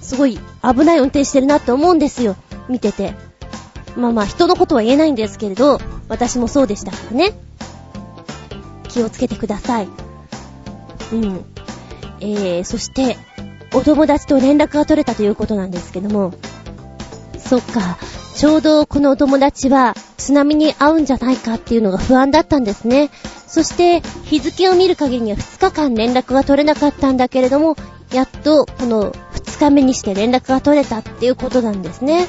すごい危ない運転してるなって思うんですよ。見てて。まあまあ、人のことは言えないんですけれど、私もそうでしたからね。気をつけてください。うん。えー、そして、お友達と連絡が取れたということなんですけども、そっか、ちょうどこのお友達は津波に遭うんじゃないかっていうのが不安だったんですね。そして日付を見る限りには2日間連絡が取れなかったんだけれども、やっとこの2日目にして連絡が取れたっていうことなんですね。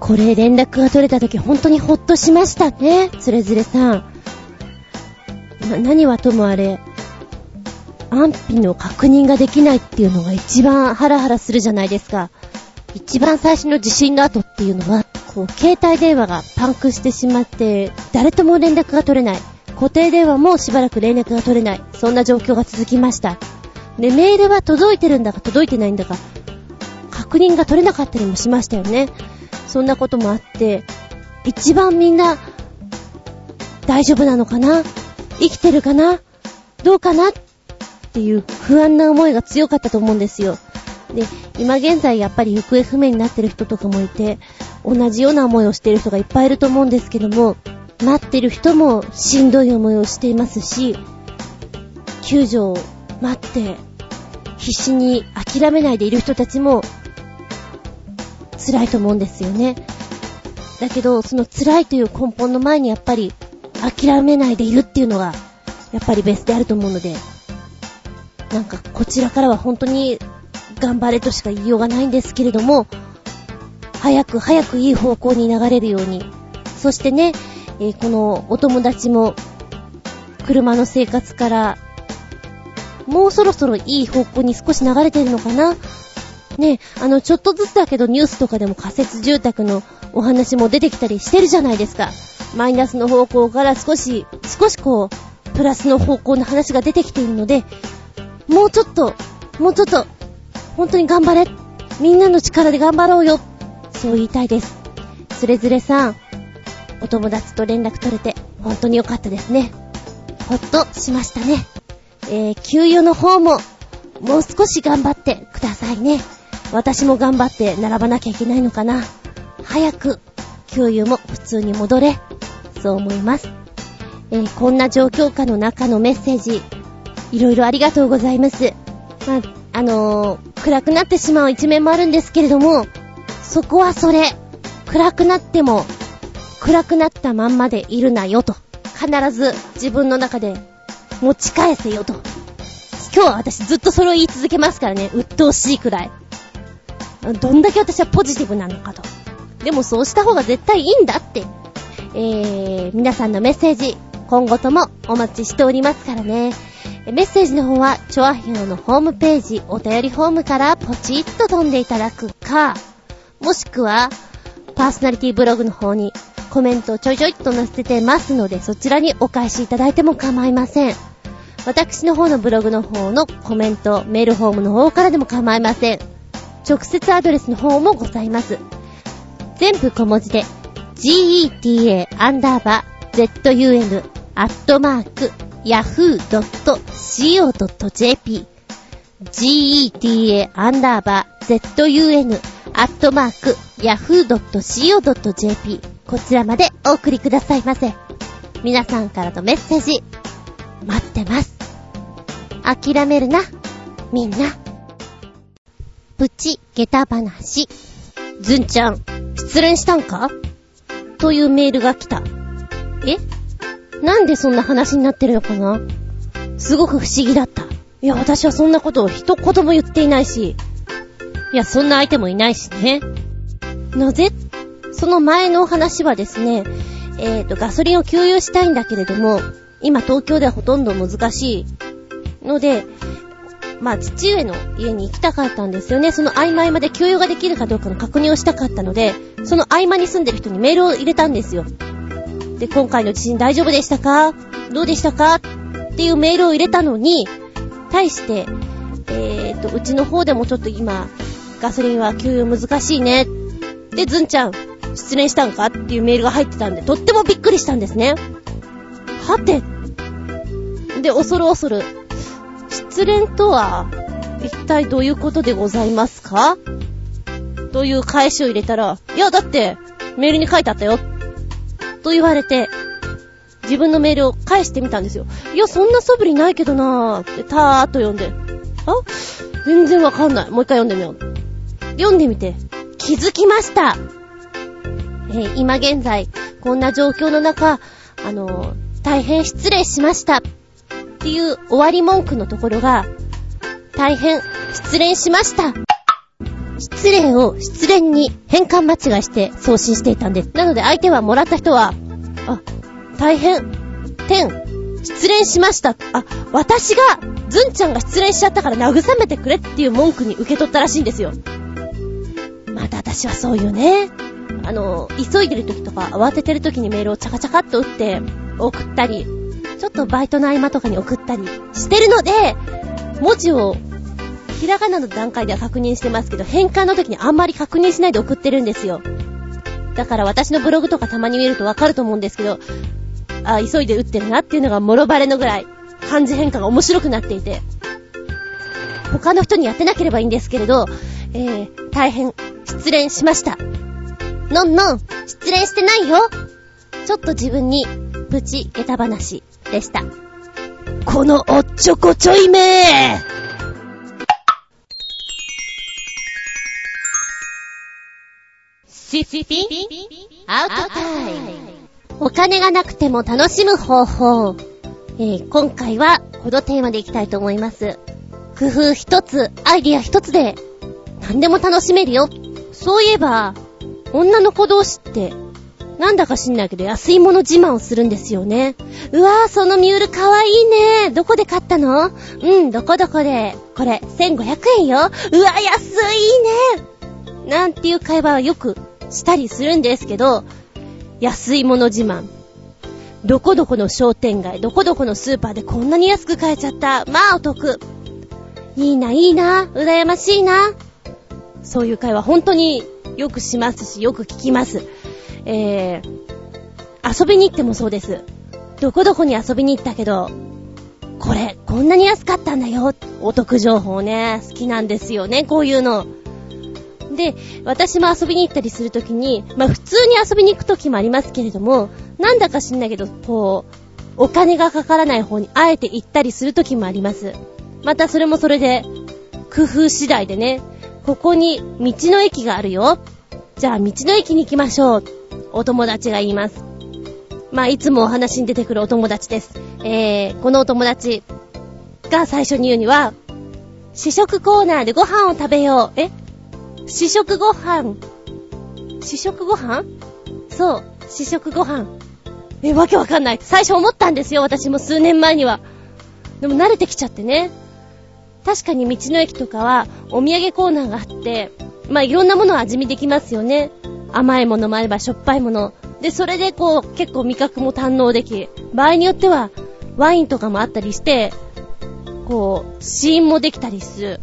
これ連絡が取れた時本当にほっとしましたね、つれづれさん。な、何はともあれ、安否の確認ができないっていうのが一番ハラハラするじゃないですか。一番最初の地震の後っていうのは、こう、携帯電話がパンクしてしまって、誰とも連絡が取れない。固定電話もしばらく連絡が取れない。そんな状況が続きました。で、メールは届いてるんだか届いてないんだか、確認が取れなかったりもしましたよね。そんなこともあって、一番みんな、大丈夫なのかな？生きてるかな？どうかな？っていう不安な思いが強かったと思うんですよ。で、今現在やっぱり行方不明になってる人とかもいて、同じような思いをしてる人がいっぱいいると思うんですけども、待ってる人もしんどい思いをしていますし、救助を待って必死に諦めないでいる人たちも辛いと思うんですよね。だけど、その辛いという根本の前にやっぱり諦めないでいるっていうのが、やっぱりベスであると思うので、なんかこちらからは本当に頑張れとしか言いようがないんですけれども、早く早くいい方向に流れるように。そしてね、えー、このお友達も、車の生活から、もうそろそろいい方向に少し流れてるのかなね、あの、ちょっとずつだけどニュースとかでも仮設住宅のお話も出てきたりしてるじゃないですか。マイナスの方向から少し、少しこう、プラスの方向の話が出てきているので、もうちょっと、もうちょっと、本当に頑張れ。みんなの力で頑張ろうよ。そう言いたいです。つれづれさん、お友達と連絡取れて、本当に良かったですね。ほっとしましたね。えー、給油の方も、もう少し頑張ってくださいね。私も頑張って並ばなきゃいけないのかな。早く、給油も普通に戻れ。そう思います。えー、こんな状況下の中のメッセージ、いろいろありがとうございます。まあ、あのー、暗くなってしまう一面もあるんですけれども、そこはそれ、暗くなっても、暗くなったまんまでいるなよと。必ず自分の中で持ち返せよと。今日は私ずっとそれを言い続けますからね、鬱陶しいくらい。どんだけ私はポジティブなのかと。でもそうした方が絶対いいんだって。えー、皆さんのメッセージ、今後ともお待ちしておりますからね。メッセージの方は、チョアヒョウのホームページ、お便りフォームからポチッと飛んでいただくか、もしくは、パーソナリティブログの方にコメントをちょいちょいと載せてますので、そちらにお返しいただいても構いません。私の方のブログの方のコメント、メールフォームの方からでも構いません。直接アドレスの方もございます。全部小文字で、geta__zun アットマーク yahoo.co.jp geta__zun アットマーク yahoo.co.jp こちらまでお送りくださいませ。皆さんからのメッセージ、待ってます。諦めるな、みんな。プチ下駄話。ずんちゃん、失恋したんか？というメールが来た。え？なんでそんな話になってるのかな？すごく不思議だった。いや、私はそんなことを一言も言っていないし、いや、そんな相手もいないしね。のぜ、その前のお話はですね、えっ、ー、と、ガソリンを給油したいんだけれども、今東京ではほとんど難しいので、まあ、父上の家に行きたかったんですよね。その合間合間で給油ができるかどうかの確認をしたかったので、その合間に住んでる人にメールを入れたんですよ。で、今回の地震大丈夫でしたか？どうでしたか？っていうメールを入れたのに、対して、えーと、うちの方でもちょっと今、ガソリンは給油難しいね。で、ずんちゃん、失恋したんか？っていうメールが入ってたんで、とってもびっくりしたんですね。はて。で、恐る恐る、失恋とは、一体どういうことでございますか？という返しを入れたら、いや、だって、メールに書いてあったよ。と言われて、自分のメールを返してみたんですよ。いや、そんな素振りないけどなーって、たーっと読んで。あ？全然わかんない。もう一回読んでみよう。読んでみて、気づきました。えー、今現在、こんな状況の中、あのー、大変失礼しました。っていう終わり文句のところが、大変失礼しました。失礼を失恋に変換間違いして送信していたんです。なので相手はもらった人は、あ、大変、天、失恋しました。あ、私が、ずんちゃんが失恋しちゃったから慰めてくれっていう文句に受け取ったらしいんですよ。また私はそういうね、あの、急いでる時とか慌ててる時にメールをチャカチャカっと打って送ったり、ょっとバイトの合間とかに送ったりしてるので、文字をひらがなの段階では確認してますけど、変換の時にあんまり確認しないで送ってるんですよ。だから私のブログとかたまに見るとわかると思うんですけど、あ、急いで打ってるなっていうのがもろバレのぐらい、漢字変化が面白くなっていて、他の人にやってなければいいんですけれど、えー、大変失恋しました。のんのん、失恋してないよちょっと自分に、プチ下駄話でした。このおっちょこちょいめーシッピンアウトタイムお金がなくても楽しむ方法。えー、今回はこのテーマでいきたいと思います。工夫一つ、アイディア一つで何でも楽しめるよ。そういえば、女の子同士って、なんだか知んないけど安いもの自慢をするんですよね。うわぁ、そのミュールかわいいね。どこで買ったの？うん、どこどこで。これ、1500円よ。うわ、安いね。なんていう会話はよくしたりするんですけど、安いもの自慢。どこどこの商店街、どこどこのスーパーでこんなに安く買えちゃった。まあお得。いいな、いいな、羨ましいな。そういう会話本当によくしますし、よく聞きます。えー、遊びに行ってもそうです。どこどこに遊びに行ったけど、これ、こんなに安かったんだよ。お得情報ね、好きなんですよね、こういうの。で、私も遊びに行ったりするときに、まあ普通に遊びに行くときもありますけれども、なんだか知んないけど、こう、お金がかからない方にあえて行ったりするときもあります。またそれもそれで、工夫次第でね、ここに道の駅があるよ。じゃあ道の駅に行きましょう。お友達が言います。まあ、いつもお話に出てくるお友達です。えー、このお友達が最初に言うには、試食コーナーでご飯を食べよう。え？試食ご飯？試食ご飯？そう、試食ご飯。え、わけわかんない。最初思ったんですよ、私も数年前には。でも慣れてきちゃってね。確かに道の駅とかはお土産コーナーがあって、まあ、いろんなものを味見できますよね。甘いものもあればしょっぱいもの。で、それでこう、結構味覚も堪能でき、場合によってはワインとかもあったりして、こう、試飲もできたりする。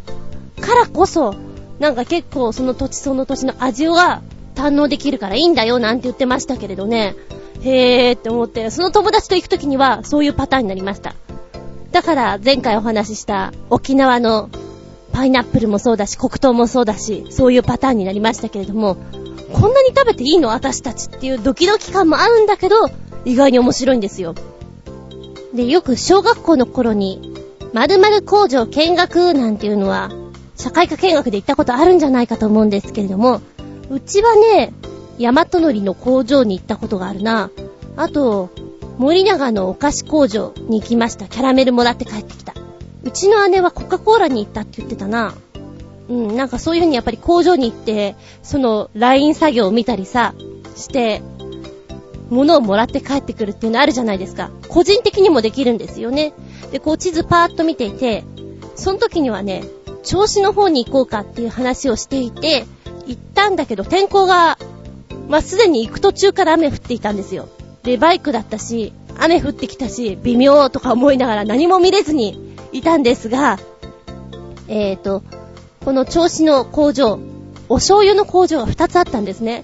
からこそ、なんか結構その土地その土地の味は堪能できるからいいんだよなんて言ってましたけれどね。へーって思って、その友達と行くときにはそういうパターンになりました。だから前回お話しした沖縄のパイナップルもそうだし、黒糖もそうだし、そういうパターンになりましたけれども、こんなに食べていいの？私たちっていうドキドキ感もあるんだけど、意外に面白いんですよ。で、よく小学校の頃に、〇〇工場見学なんていうのは社会科見学で行ったことあるんじゃないかと思うんですけれども、うちはね、ヤマトノリの工場に行ったことがあるな。あと、森永のお菓子工場に行きました。キャラメルもらって帰ってきた。うちの姉はコカ・コーラに行ったって言ってたな。うん、なんかそういう風にやっぱり工場に行って、その、ライン作業を見たりさ、して、物をもらって帰ってくるっていうのあるじゃないですか。個人的にもできるんですよね。で、こう地図パーッと見ていて、その時にはね、銚子の方に行こうかっていう話をしていて、行ったんだけど天候が、まあ、すでに行く途中から雨降っていたんですよ。で、バイクだったし、雨降ってきたし、微妙とか思いながら何も見れずにいたんですが、えーと、この銚子の工場、お醤油の工場が2つあったんですね。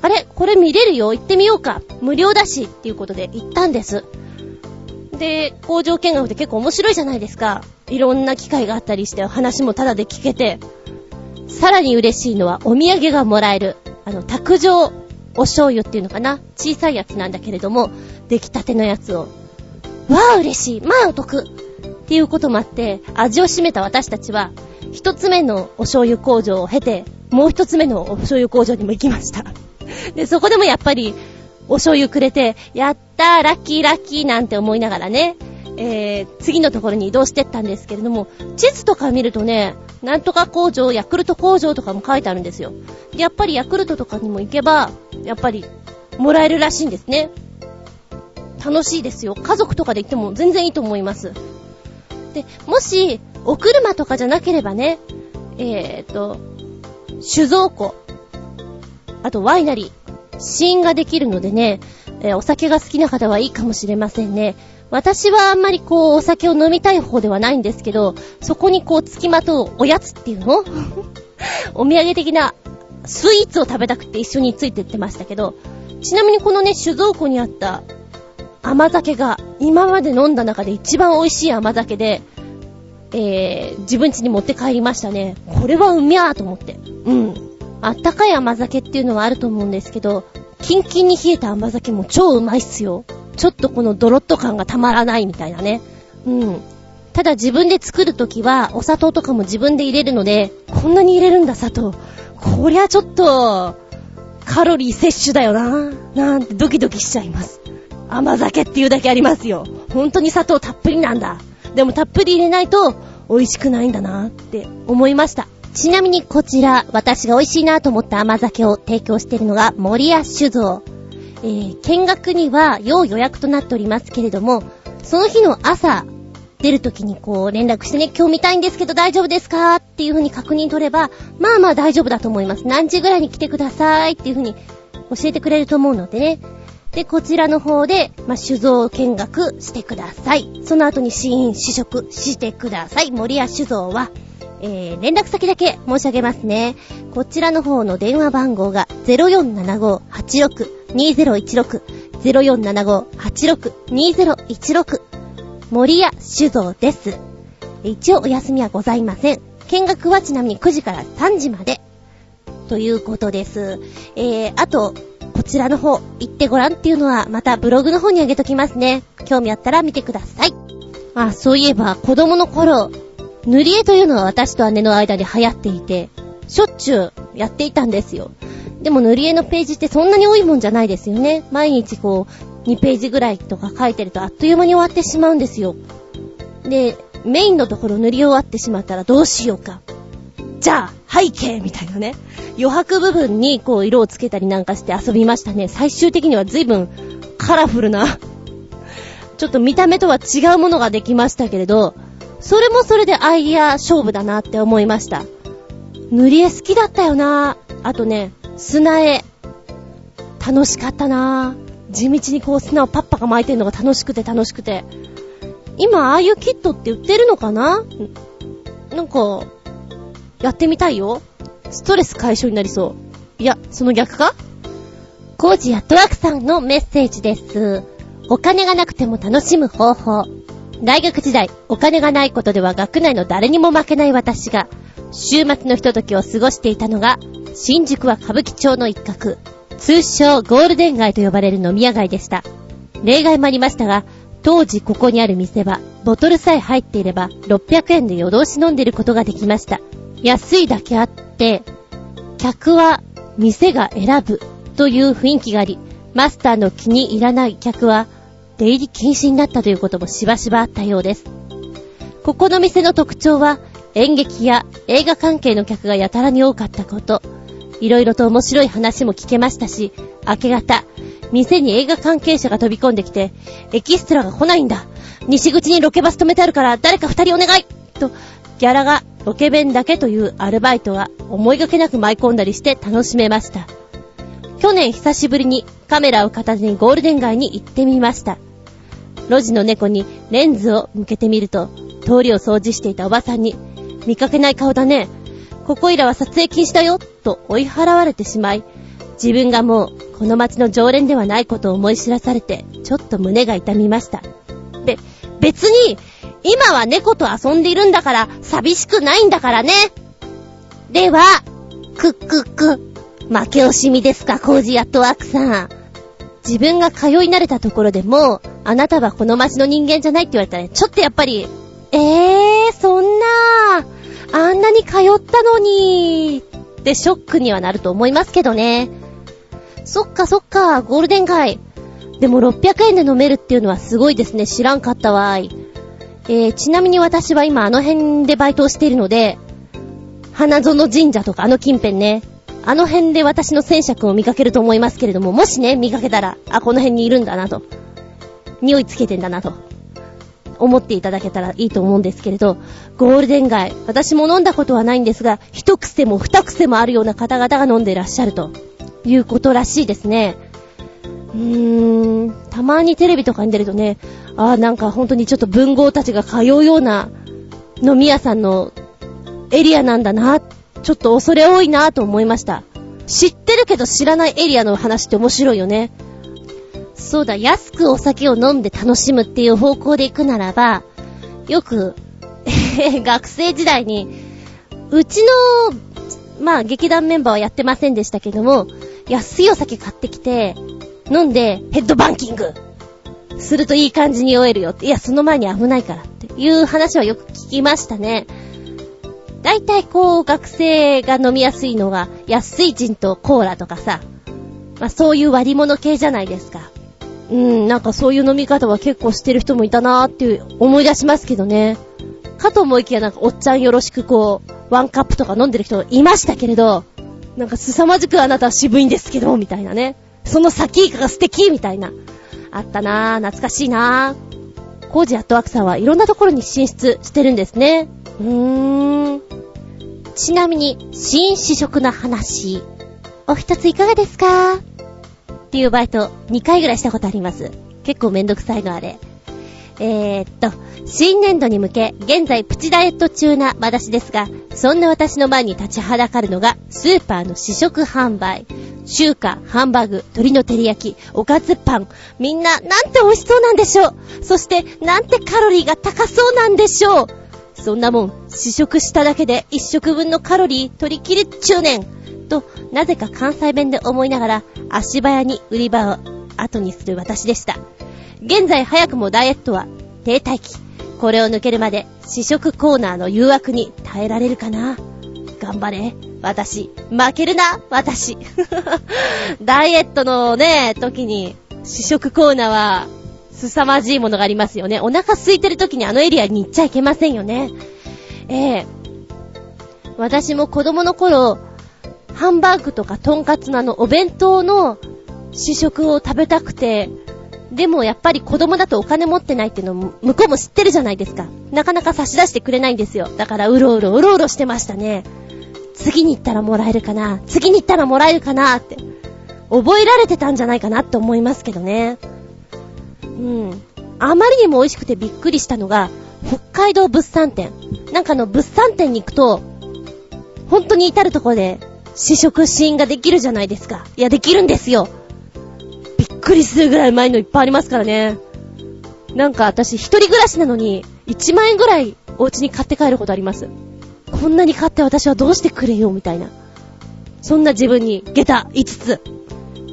あれ？これ見れるよ？行ってみようか無料だしっていうことで行ったんです。で、工場見学って結構面白いじゃないですか。いろんな機会があったりして話もタダで聞けて。さらに嬉しいのはお土産がもらえる。あの、卓上お醤油っていうのかな？小さいやつなんだけれども、出来たてのやつを。わあ嬉しいまあお得っていうこともあって、味を占めた私たちは、一つ目のお醤油工場を経て、もう一つ目のお醤油工場にも行きました。で、そこでもやっぱり、お醤油くれて、やったー、ラッキーラッキーなんて思いながらね、えー、次のところに移動してったんですけれども、地図とか見るとね、なんとか工場、ヤクルト工場とかも書いてあるんですよ。で、やっぱりヤクルトとかにも行けば、やっぱり、もらえるらしいんですね。楽しいですよ。家族とかで行っても全然いいと思います。で、もし、お車とかじゃなければね、えーと、酒造庫、あとワイナリー、試飲ができるのでね、えーお酒が好きな方はいいかもしれませんね。私はあんまりこう、お酒を飲みたい方ではないんですけど、そこにこう、付きまとうおやつっていうの お土産的なスイーツを食べたくて一緒についてってましたけど、ちなみにこのね、酒造庫にあった甘酒が今まで飲んだ中で一番美味しい甘酒で、えー、自分家に持って帰りましたね。これはうみゃーと思って。うん。あったかい甘酒っていうのはあると思うんですけど、キンキンに冷えた甘酒も超うまいっすよ。ちょっとこのドロッと感がたまらないみたいなね。うん。ただ自分で作るときは、お砂糖とかも自分で入れるので、こんなに入れるんだ砂糖。こりゃちょっと、カロリー摂取だよななんてドキドキしちゃいます。甘酒っていうだけありますよ。本当に砂糖たっぷりなんだ。でもたっぷり入れないと美味しくないんだなって思いました。ちなみにこちら、私が美味しいなと思った甘酒を提供しているのが森屋酒造。えー、見学には要予約となっておりますけれども、その日の朝、出るときにこう連絡してね、今日見たいんですけど大丈夫ですかっていう風に確認取れば、まあまあ大丈夫だと思います。何時ぐらいに来てくださいっていう風に教えてくれると思うのでね。で、こちらの方で、まあ、酒造見学してください。その後に試飲、試食してください。森屋酒造は、えー、連絡先だけ申し上げますね。こちらの方の電話番号が0475-86-2016 0475-86-2016森屋酒造です。一応お休みはございません。見学はちなみに9時から3時まで。ということです。えー、あと、こちらの方、行ってごらんっていうのは、またブログの方にあげときますね。興味あったら見てください。あ、そういえば、子供の頃、塗り絵というのは私と姉の間で流行っていて、しょっちゅうやっていたんですよ。でも塗り絵のページってそんなに多いもんじゃないですよね。毎日こう、2ページぐらいとか書いてるとあっという間に終わってしまうんですよ。で、メインのところ塗り終わってしまったらどうしようか。じゃあ、背景みたいなね。余白部分にこう色をつけたりなんかして遊びましたね。最終的には随分カラフルな、ちょっと見た目とは違うものができましたけれど、それもそれでアイディア勝負だなって思いました。塗り絵好きだったよなあとね、砂絵。楽しかったな地道にこう砂をパッパが巻いてるのが楽しくて楽しくて。今、ああいうキットって売ってるのかな？なんか、やってみたいよ。ストレス解消になりそう。いや、その逆か？コージアトワークさんのメッセージです。お金がなくても楽しむ方法。大学時代、お金がないことでは学内の誰にも負けない私が、週末のひとときを過ごしていたのが、新宿は歌舞伎町の一角、通称ゴールデン街と呼ばれる飲み屋街でした。例外もありましたが、当時ここにある店は、ボトルさえ入っていれば、600円で夜通し飲んでることができました。安いだけあって、客は店が選ぶという雰囲気があり、マスターの気に入らない客は出入り禁止になったということもしばしばあったようです。ここの店の特徴は、演劇や映画関係の客がやたらに多かったこと、いろいろと面白い話も聞けましたし、明け方、店に映画関係者が飛び込んできて、エキストラが来ないんだ。西口にロケバス止めてあるから誰か二人お願いと、ギャラがロケ弁だけというアルバイトが思いがけなく舞い込んだりして楽しめました。去年久しぶりにカメラを片手にゴールデン街に行ってみました。路地の猫にレンズを向けてみると、通りを掃除していたおばさんに、見かけない顔だね。ここいらは撮影禁止だよ、と追い払われてしまい、自分がもうこの街の常連ではないことを思い知らされて、ちょっと胸が痛みました。べ、別に、今は猫と遊んでいるんだから、寂しくないんだからね。では、くっくっく。負け惜しみですか、コージアットワークさん。自分が通い慣れたところでも、あなたはこの街の人間じゃないって言われたら、ねちょっとやっぱり、えー、そんな、あんなに通ったのに、ってショックにはなると思いますけどね。そっかそっか、ゴールデン街。でも600円で飲めるっていうのはすごいですね。知らんかったわい。えー、ちなみに私は今あの辺でバイトをしているので、花園神社とかあの近辺ね、あの辺で私の戦車くんを見かけると思いますけれども、もしね、見かけたら、あ、この辺にいるんだなと。匂いつけてんだなと。思っていただけたらいいと思うんですけれど、ゴールデン街、私も飲んだことはないんですが、一癖も二癖もあるような方々が飲んでいらっしゃるということらしいですね。うーん、たまにテレビとかに出るとね、ああ、なんか本当にちょっと文豪たちが通うような飲み屋さんのエリアなんだな、ちょっと恐れ多いなと思いました。知ってるけど知らないエリアの話って面白いよね。そうだ、安くお酒を飲んで楽しむっていう方向で行くならば、よく、学生時代に、うちの、まあ劇団メンバーはやってませんでしたけども、安いお酒買ってきて、飲んでヘッドバンキングするといい感じに酔えるよって。いや、その前に危ないからっていう話はよく聞きましたね。大体こう、学生が飲みやすいのが、安いジンとコーラとかさ、まあそういう割り物系じゃないですか。うん、なんかそういう飲み方は結構してる人もいたなーっていう思い出しますけどね。かと思いきやなんかおっちゃんよろしくこう、ワンカップとか飲んでる人いましたけれど、なんか凄まじくあなたは渋いんですけど、みたいなね。その先イカが素敵みたいな。あったなぁ、懐かしいなぁ。コージアットワークさんはいろんなところに進出してるんですね。うーん。ちなみに、新試食の話。お一ついかがですか？っていうバイト2回ぐらいしたことあります。結構めんどくさいのあれ。えー、っと、新年度に向け、現在プチダイエット中な私ですが、そんな私の前に立ちはだかるのが、スーパーの試食販売。中華、ハンバーグ、鶏の照り焼き、おかずパン。みんな、なんて美味しそうなんでしょう。そして、なんてカロリーが高そうなんでしょう。そんなもん、試食しただけで一食分のカロリー取り切り中年。と、なぜか関西弁で思いながら、足早に売り場を後にする私でした。現在早くもダイエットは停滞期。これを抜けるまで試食コーナーの誘惑に耐えられるかな頑張れ。私。負けるな私。ダイエットのね、時に試食コーナーは凄まじいものがありますよね。お腹空いてる時にあのエリアに行っちゃいけませんよね。ええ私も子供の頃、ハンバーグとかトンカツのあのお弁当の試食を食べたくて、でもやっぱり子供だとお金持ってないっていうのも向こうも知ってるじゃないですか。なかなか差し出してくれないんですよ。だからうろうろうろうろしてましたね。次に行ったらもらえるかな次に行ったらもらえるかなって。覚えられてたんじゃないかなって思いますけどね。うん。あまりにも美味しくてびっくりしたのが、北海道物産展。なんかあの物産展に行くと、本当に至るところで試食シーンができるじゃないですか。いや、できるんですよ。くりするぐらいうまいのいっぱいありますからね。なんか私一人暮らしなのに1万円ぐらいお家に買って帰ることあります。こんなに買って私はどうしてくれよみたいな。そんな自分に下駄5つ。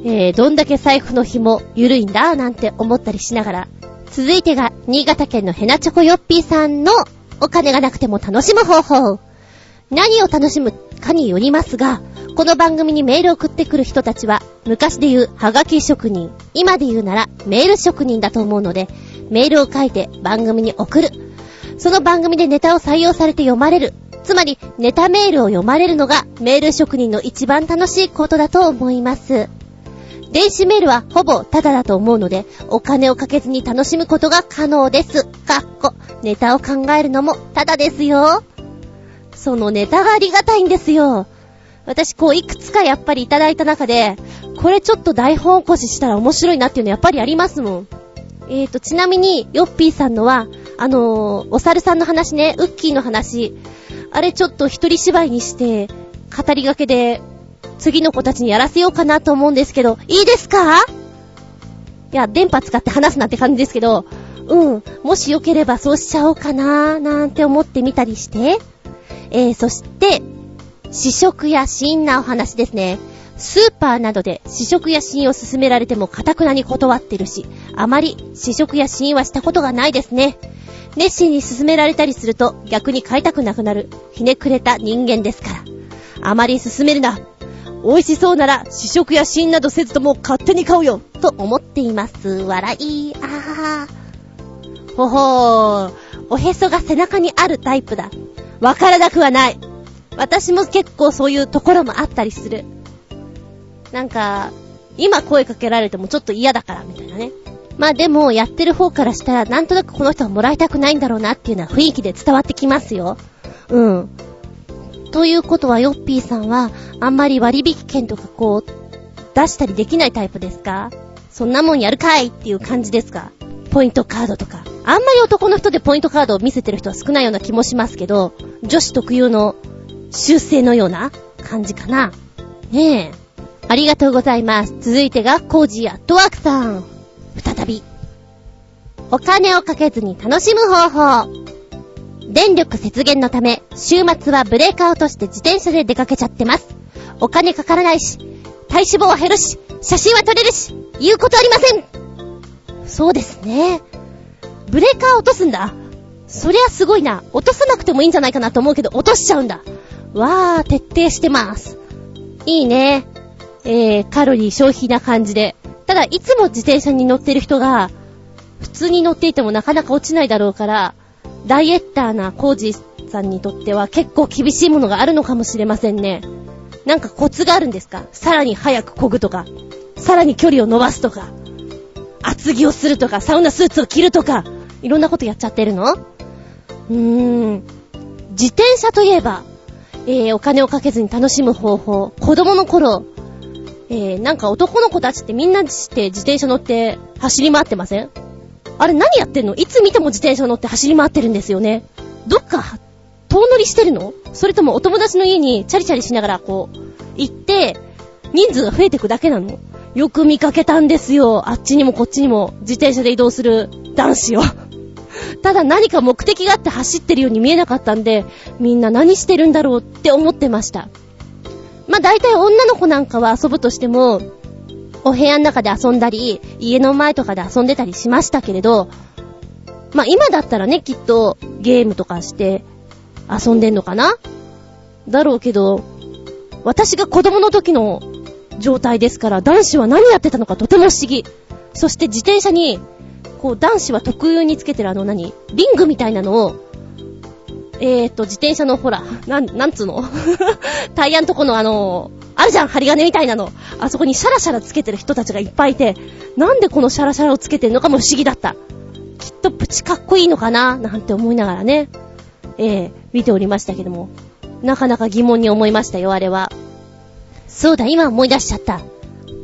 えー、どんだけ財布の紐緩いんだなんて思ったりしながら。続いてが、新潟県のヘナチョコヨッピーさんのお金がなくても楽しむ方法。何を楽しむかによりますが、この番組にメールを送ってくる人たちは、昔で言うハガキ職人、今で言うならメール職人だと思うので、メールを書いて番組に送る。その番組でネタを採用されて読まれる。つまり、ネタメールを読まれるのがメール職人の一番楽しいことだと思います。電子メールはほぼタダだと思うので、お金をかけずに楽しむことが可能です。かっこ、ネタを考えるのもタダですよ。そのネタがありがたいんですよ。私こういくつかやっぱりいただいた中で、これちょっと台本起こししたら面白いなっていうのやっぱりありますもん。えーと、ちなみに、ヨッピーさんのは、あのー、お猿さんの話ね、ウッキーの話、あれちょっと一人芝居にして、語りがけで、次の子たちにやらせようかなと思うんですけど、いいですか？いや、電波使って話すなって感じですけど、うん、もしよければそうしちゃおうかなーなんて思ってみたりして、えー、そして、試食や死因なお話ですね。スーパーなどで試食や試飲を勧められても堅くなに断ってるし、あまり試食や試飲はしたことがないですね。熱心に勧められたりすると逆に買いたくなくなる、ひねくれた人間ですから。あまり勧めるな。美味しそうなら試食や試飲などせずとも勝手に買うよ、と思っています。笑い、あー。ほほー。おへそが背中にあるタイプだ。わからなくはない。私も結構そういうところもあったりする。なんか、今声かけられてもちょっと嫌だから、みたいなね。まあでも、やってる方からしたら、なんとなくこの人はもらいたくないんだろうなっていうのは雰囲気で伝わってきますよ。うん。ということは、ヨッピーさんは、あんまり割引券とかこう、出したりできないタイプですか？そんなもんやるかいっていう感じですか？ポイントカードとか。あんまり男の人でポイントカードを見せてる人は少ないような気もしますけど、女子特有の習性のような感じかな。ねえ。ありがとうございます。続いてが、コージーアットワークさん。再び。お金をかけずに楽しむ方法。電力節減のため、週末はブレーカー落として自転車で出かけちゃってます。お金かからないし、体脂肪は減るし、写真は撮れるし、言うことありませんそうですね。ブレーカー落とすんだ。そりゃすごいな。落とさなくてもいいんじゃないかなと思うけど、落としちゃうんだ。わー、徹底してます。いいね。えー、カロリー消費な感じで。ただ、いつも自転車に乗ってる人が、普通に乗っていてもなかなか落ちないだろうから、ダイエッターなコージさんにとっては結構厳しいものがあるのかもしれませんね。なんかコツがあるんですか？さらに早く漕ぐとか、さらに距離を伸ばすとか、厚着をするとか、サウナスーツを着るとか、いろんなことやっちゃってるの？うーん。自転車といえば、えー、お金をかけずに楽しむ方法。子供の頃、えー、なんか男の子たちってみんなして自転車乗って走り回ってません？あれ何やってんの？いつ見ても自転車乗って走り回ってるんですよね。どっか、遠乗りしてるの？それともお友達の家にチャリチャリしながらこう、行って、人数が増えてくだけなの？よく見かけたんですよ。あっちにもこっちにも自転車で移動する男子を。ただ何か目的があって走ってるように見えなかったんで、みんな何してるんだろうって思ってました。まあ大体女の子なんかは遊ぶとしても、お部屋の中で遊んだり、家の前とかで遊んでたりしましたけれど、まあ今だったらね、きっとゲームとかして遊んでんのかな？だろうけど、私が子供の時の状態ですから、男子は何やってたのかとても不思議。そして自転車に、こう男子は特有につけてるあの何？リングみたいなのをえーと、自転車のほら、なん、なんつうの？タイヤんとこのあのあるじゃん、針金みたいなの。あそこにシャラシャラつけてる人たちがいっぱいいて、なんでこのシャラシャラをつけてるのかも不思議だった。きっとプチかっこいいのかな？なんて思いながらね、えー、見ておりましたけども。なかなか疑問に思いましたよ、あれは。そうだ、今思い出しちゃった。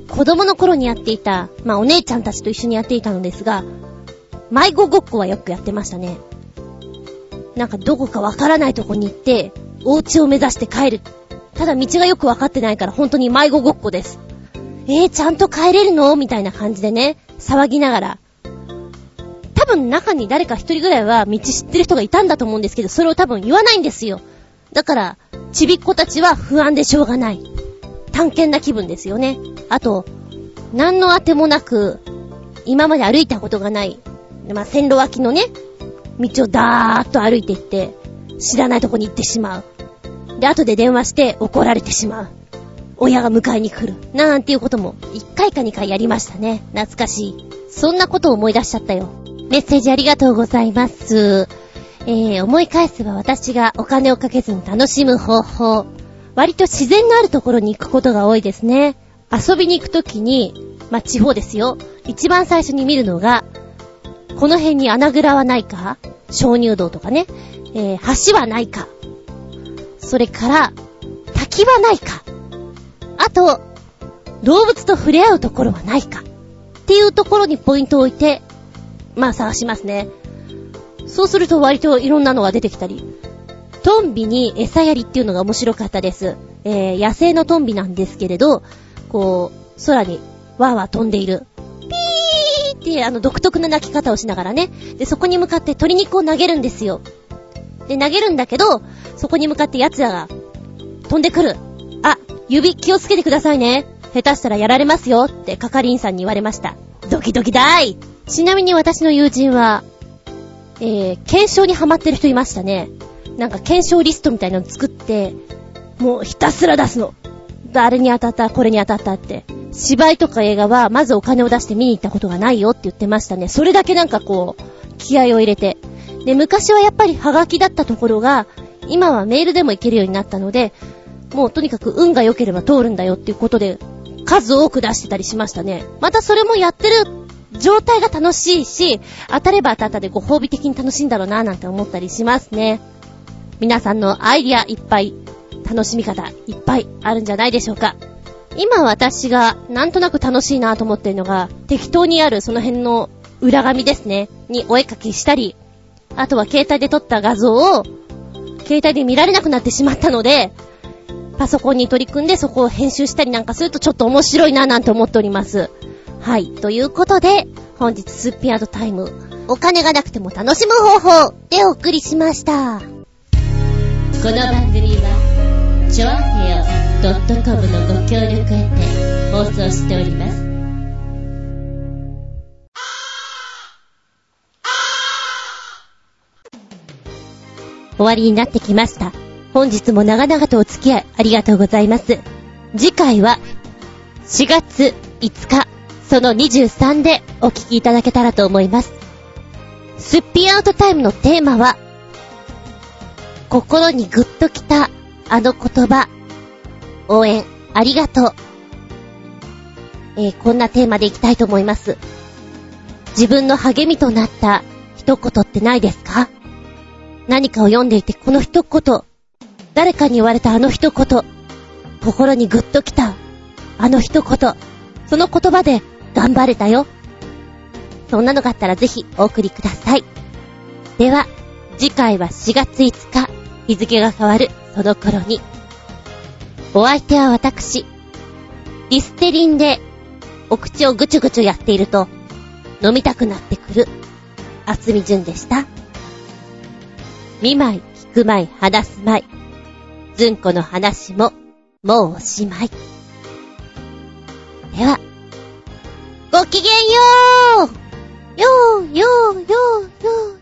子供の頃にやっていた、まあお姉ちゃんたちと一緒にやっていたのですが、迷子ごっこはよくやってましたね。なんかどこかわからないとこに行って、お家を目指して帰る。ただ道がよくわかってないから本当に迷子ごっこです。えー、ちゃんと帰れるの？みたいな感じでね、騒ぎながら。多分中に誰か一人ぐらいは道知ってる人がいたんだと思うんですけど、それを多分言わないんですよ。だから、ちびっ子たちは不安でしょうがない。探検な気分ですよね。あと、何の当てもなく、今まで歩いたことがない、まあ、線路脇のね、道をダーッと歩いていって、知らないとこに行ってしまう。で、後で電話して怒られてしまう。親が迎えに来る。なんていうことも、1回か2回やりましたね。懐かしい。そんなことを思い出しちゃったよ。メッセージありがとうございます。えー、思い返せば私がお金をかけずに楽しむ方法。割と自然のあるところに行くことが多いですね。遊びに行くときに、まあ、地方ですよ。一番最初に見るのが、この辺に穴蔵はないか？鍾乳洞とかね。えー、橋はないか？それから、滝はないか？あと、動物と触れ合うところはないか？っていうところにポイントを置いて、まあ探しますね。そうすると割といろんなのが出てきたり。トンビに餌やりっていうのが面白かったです。えー、野生のトンビなんですけれど、こう、空にわーわー飛んでいる。ピーってあの独特な鳴き方をしながらね。で、そこに向かって鶏肉を投げるんですよ。で、投げるんだけど、そこに向かって奴らが飛んでくる。あ、指気をつけてくださいね。下手したらやられますよって係員さんに言われました。ドキドキだーいちなみに私の友人は、えー、検証にハマってる人いましたね。なんか検証リストみたいなの作って、もうひたすら出すの。誰に当たった、これに当たったって。芝居とか映画は、まずお金を出して見に行ったことがないよって言ってましたね。それだけなんかこう、気合を入れて。で、昔はやっぱりハガキだったところが、今はメールでも行けるようになったので、もうとにかく運が良ければ通るんだよっていうことで、数多く出してたりしましたね。またそれもやってる状態が楽しいし、当たれば当たったでご褒美的に楽しいんだろうななんて思ったりしますね。皆さんのアイディアいっぱい、楽しみ方いっぱいあるんじゃないでしょうか。今私がなんとなく楽しいなと思ってるのが、適当にあるその辺の裏紙ですね、にお絵かきしたり、あとは携帯で撮った画像を、携帯で見られなくなってしまったので、パソコンに取り組んでそこを編集したりなんかするとちょっと面白いななんて思っております。はい。ということで、本日スッピアートタイム、お金がなくても楽しむ方法でお送りしました。この番組は、ちょあへよ .com のご協力へて放送しております。終わりになってきました。本日も長々とお付き合いありがとうございます。次回は4月5日その23でお聞きいただけたらと思います。すっぴんアウトタイムのテーマは、心にグッときたあの言葉、応援ありがとう。えー、こんなテーマでいきたいと思います。自分の励みとなった一言ってないですか？何かを読んでいてこの一言、誰かに言われたあの一言、心にグッときたあの一言、その言葉で頑張れたよ。そんなのがあったらぜひお送りください。では、次回は4月5日、日付が変わるその頃に。お相手は私、リステリンでお口をぐちゅぐちゅやっていると飲みたくなってくる、あつみじゅんでした。見舞い、聞く舞い、話す舞い。ずんこの話も、もうおしまい。では、ごきげんようようようようよう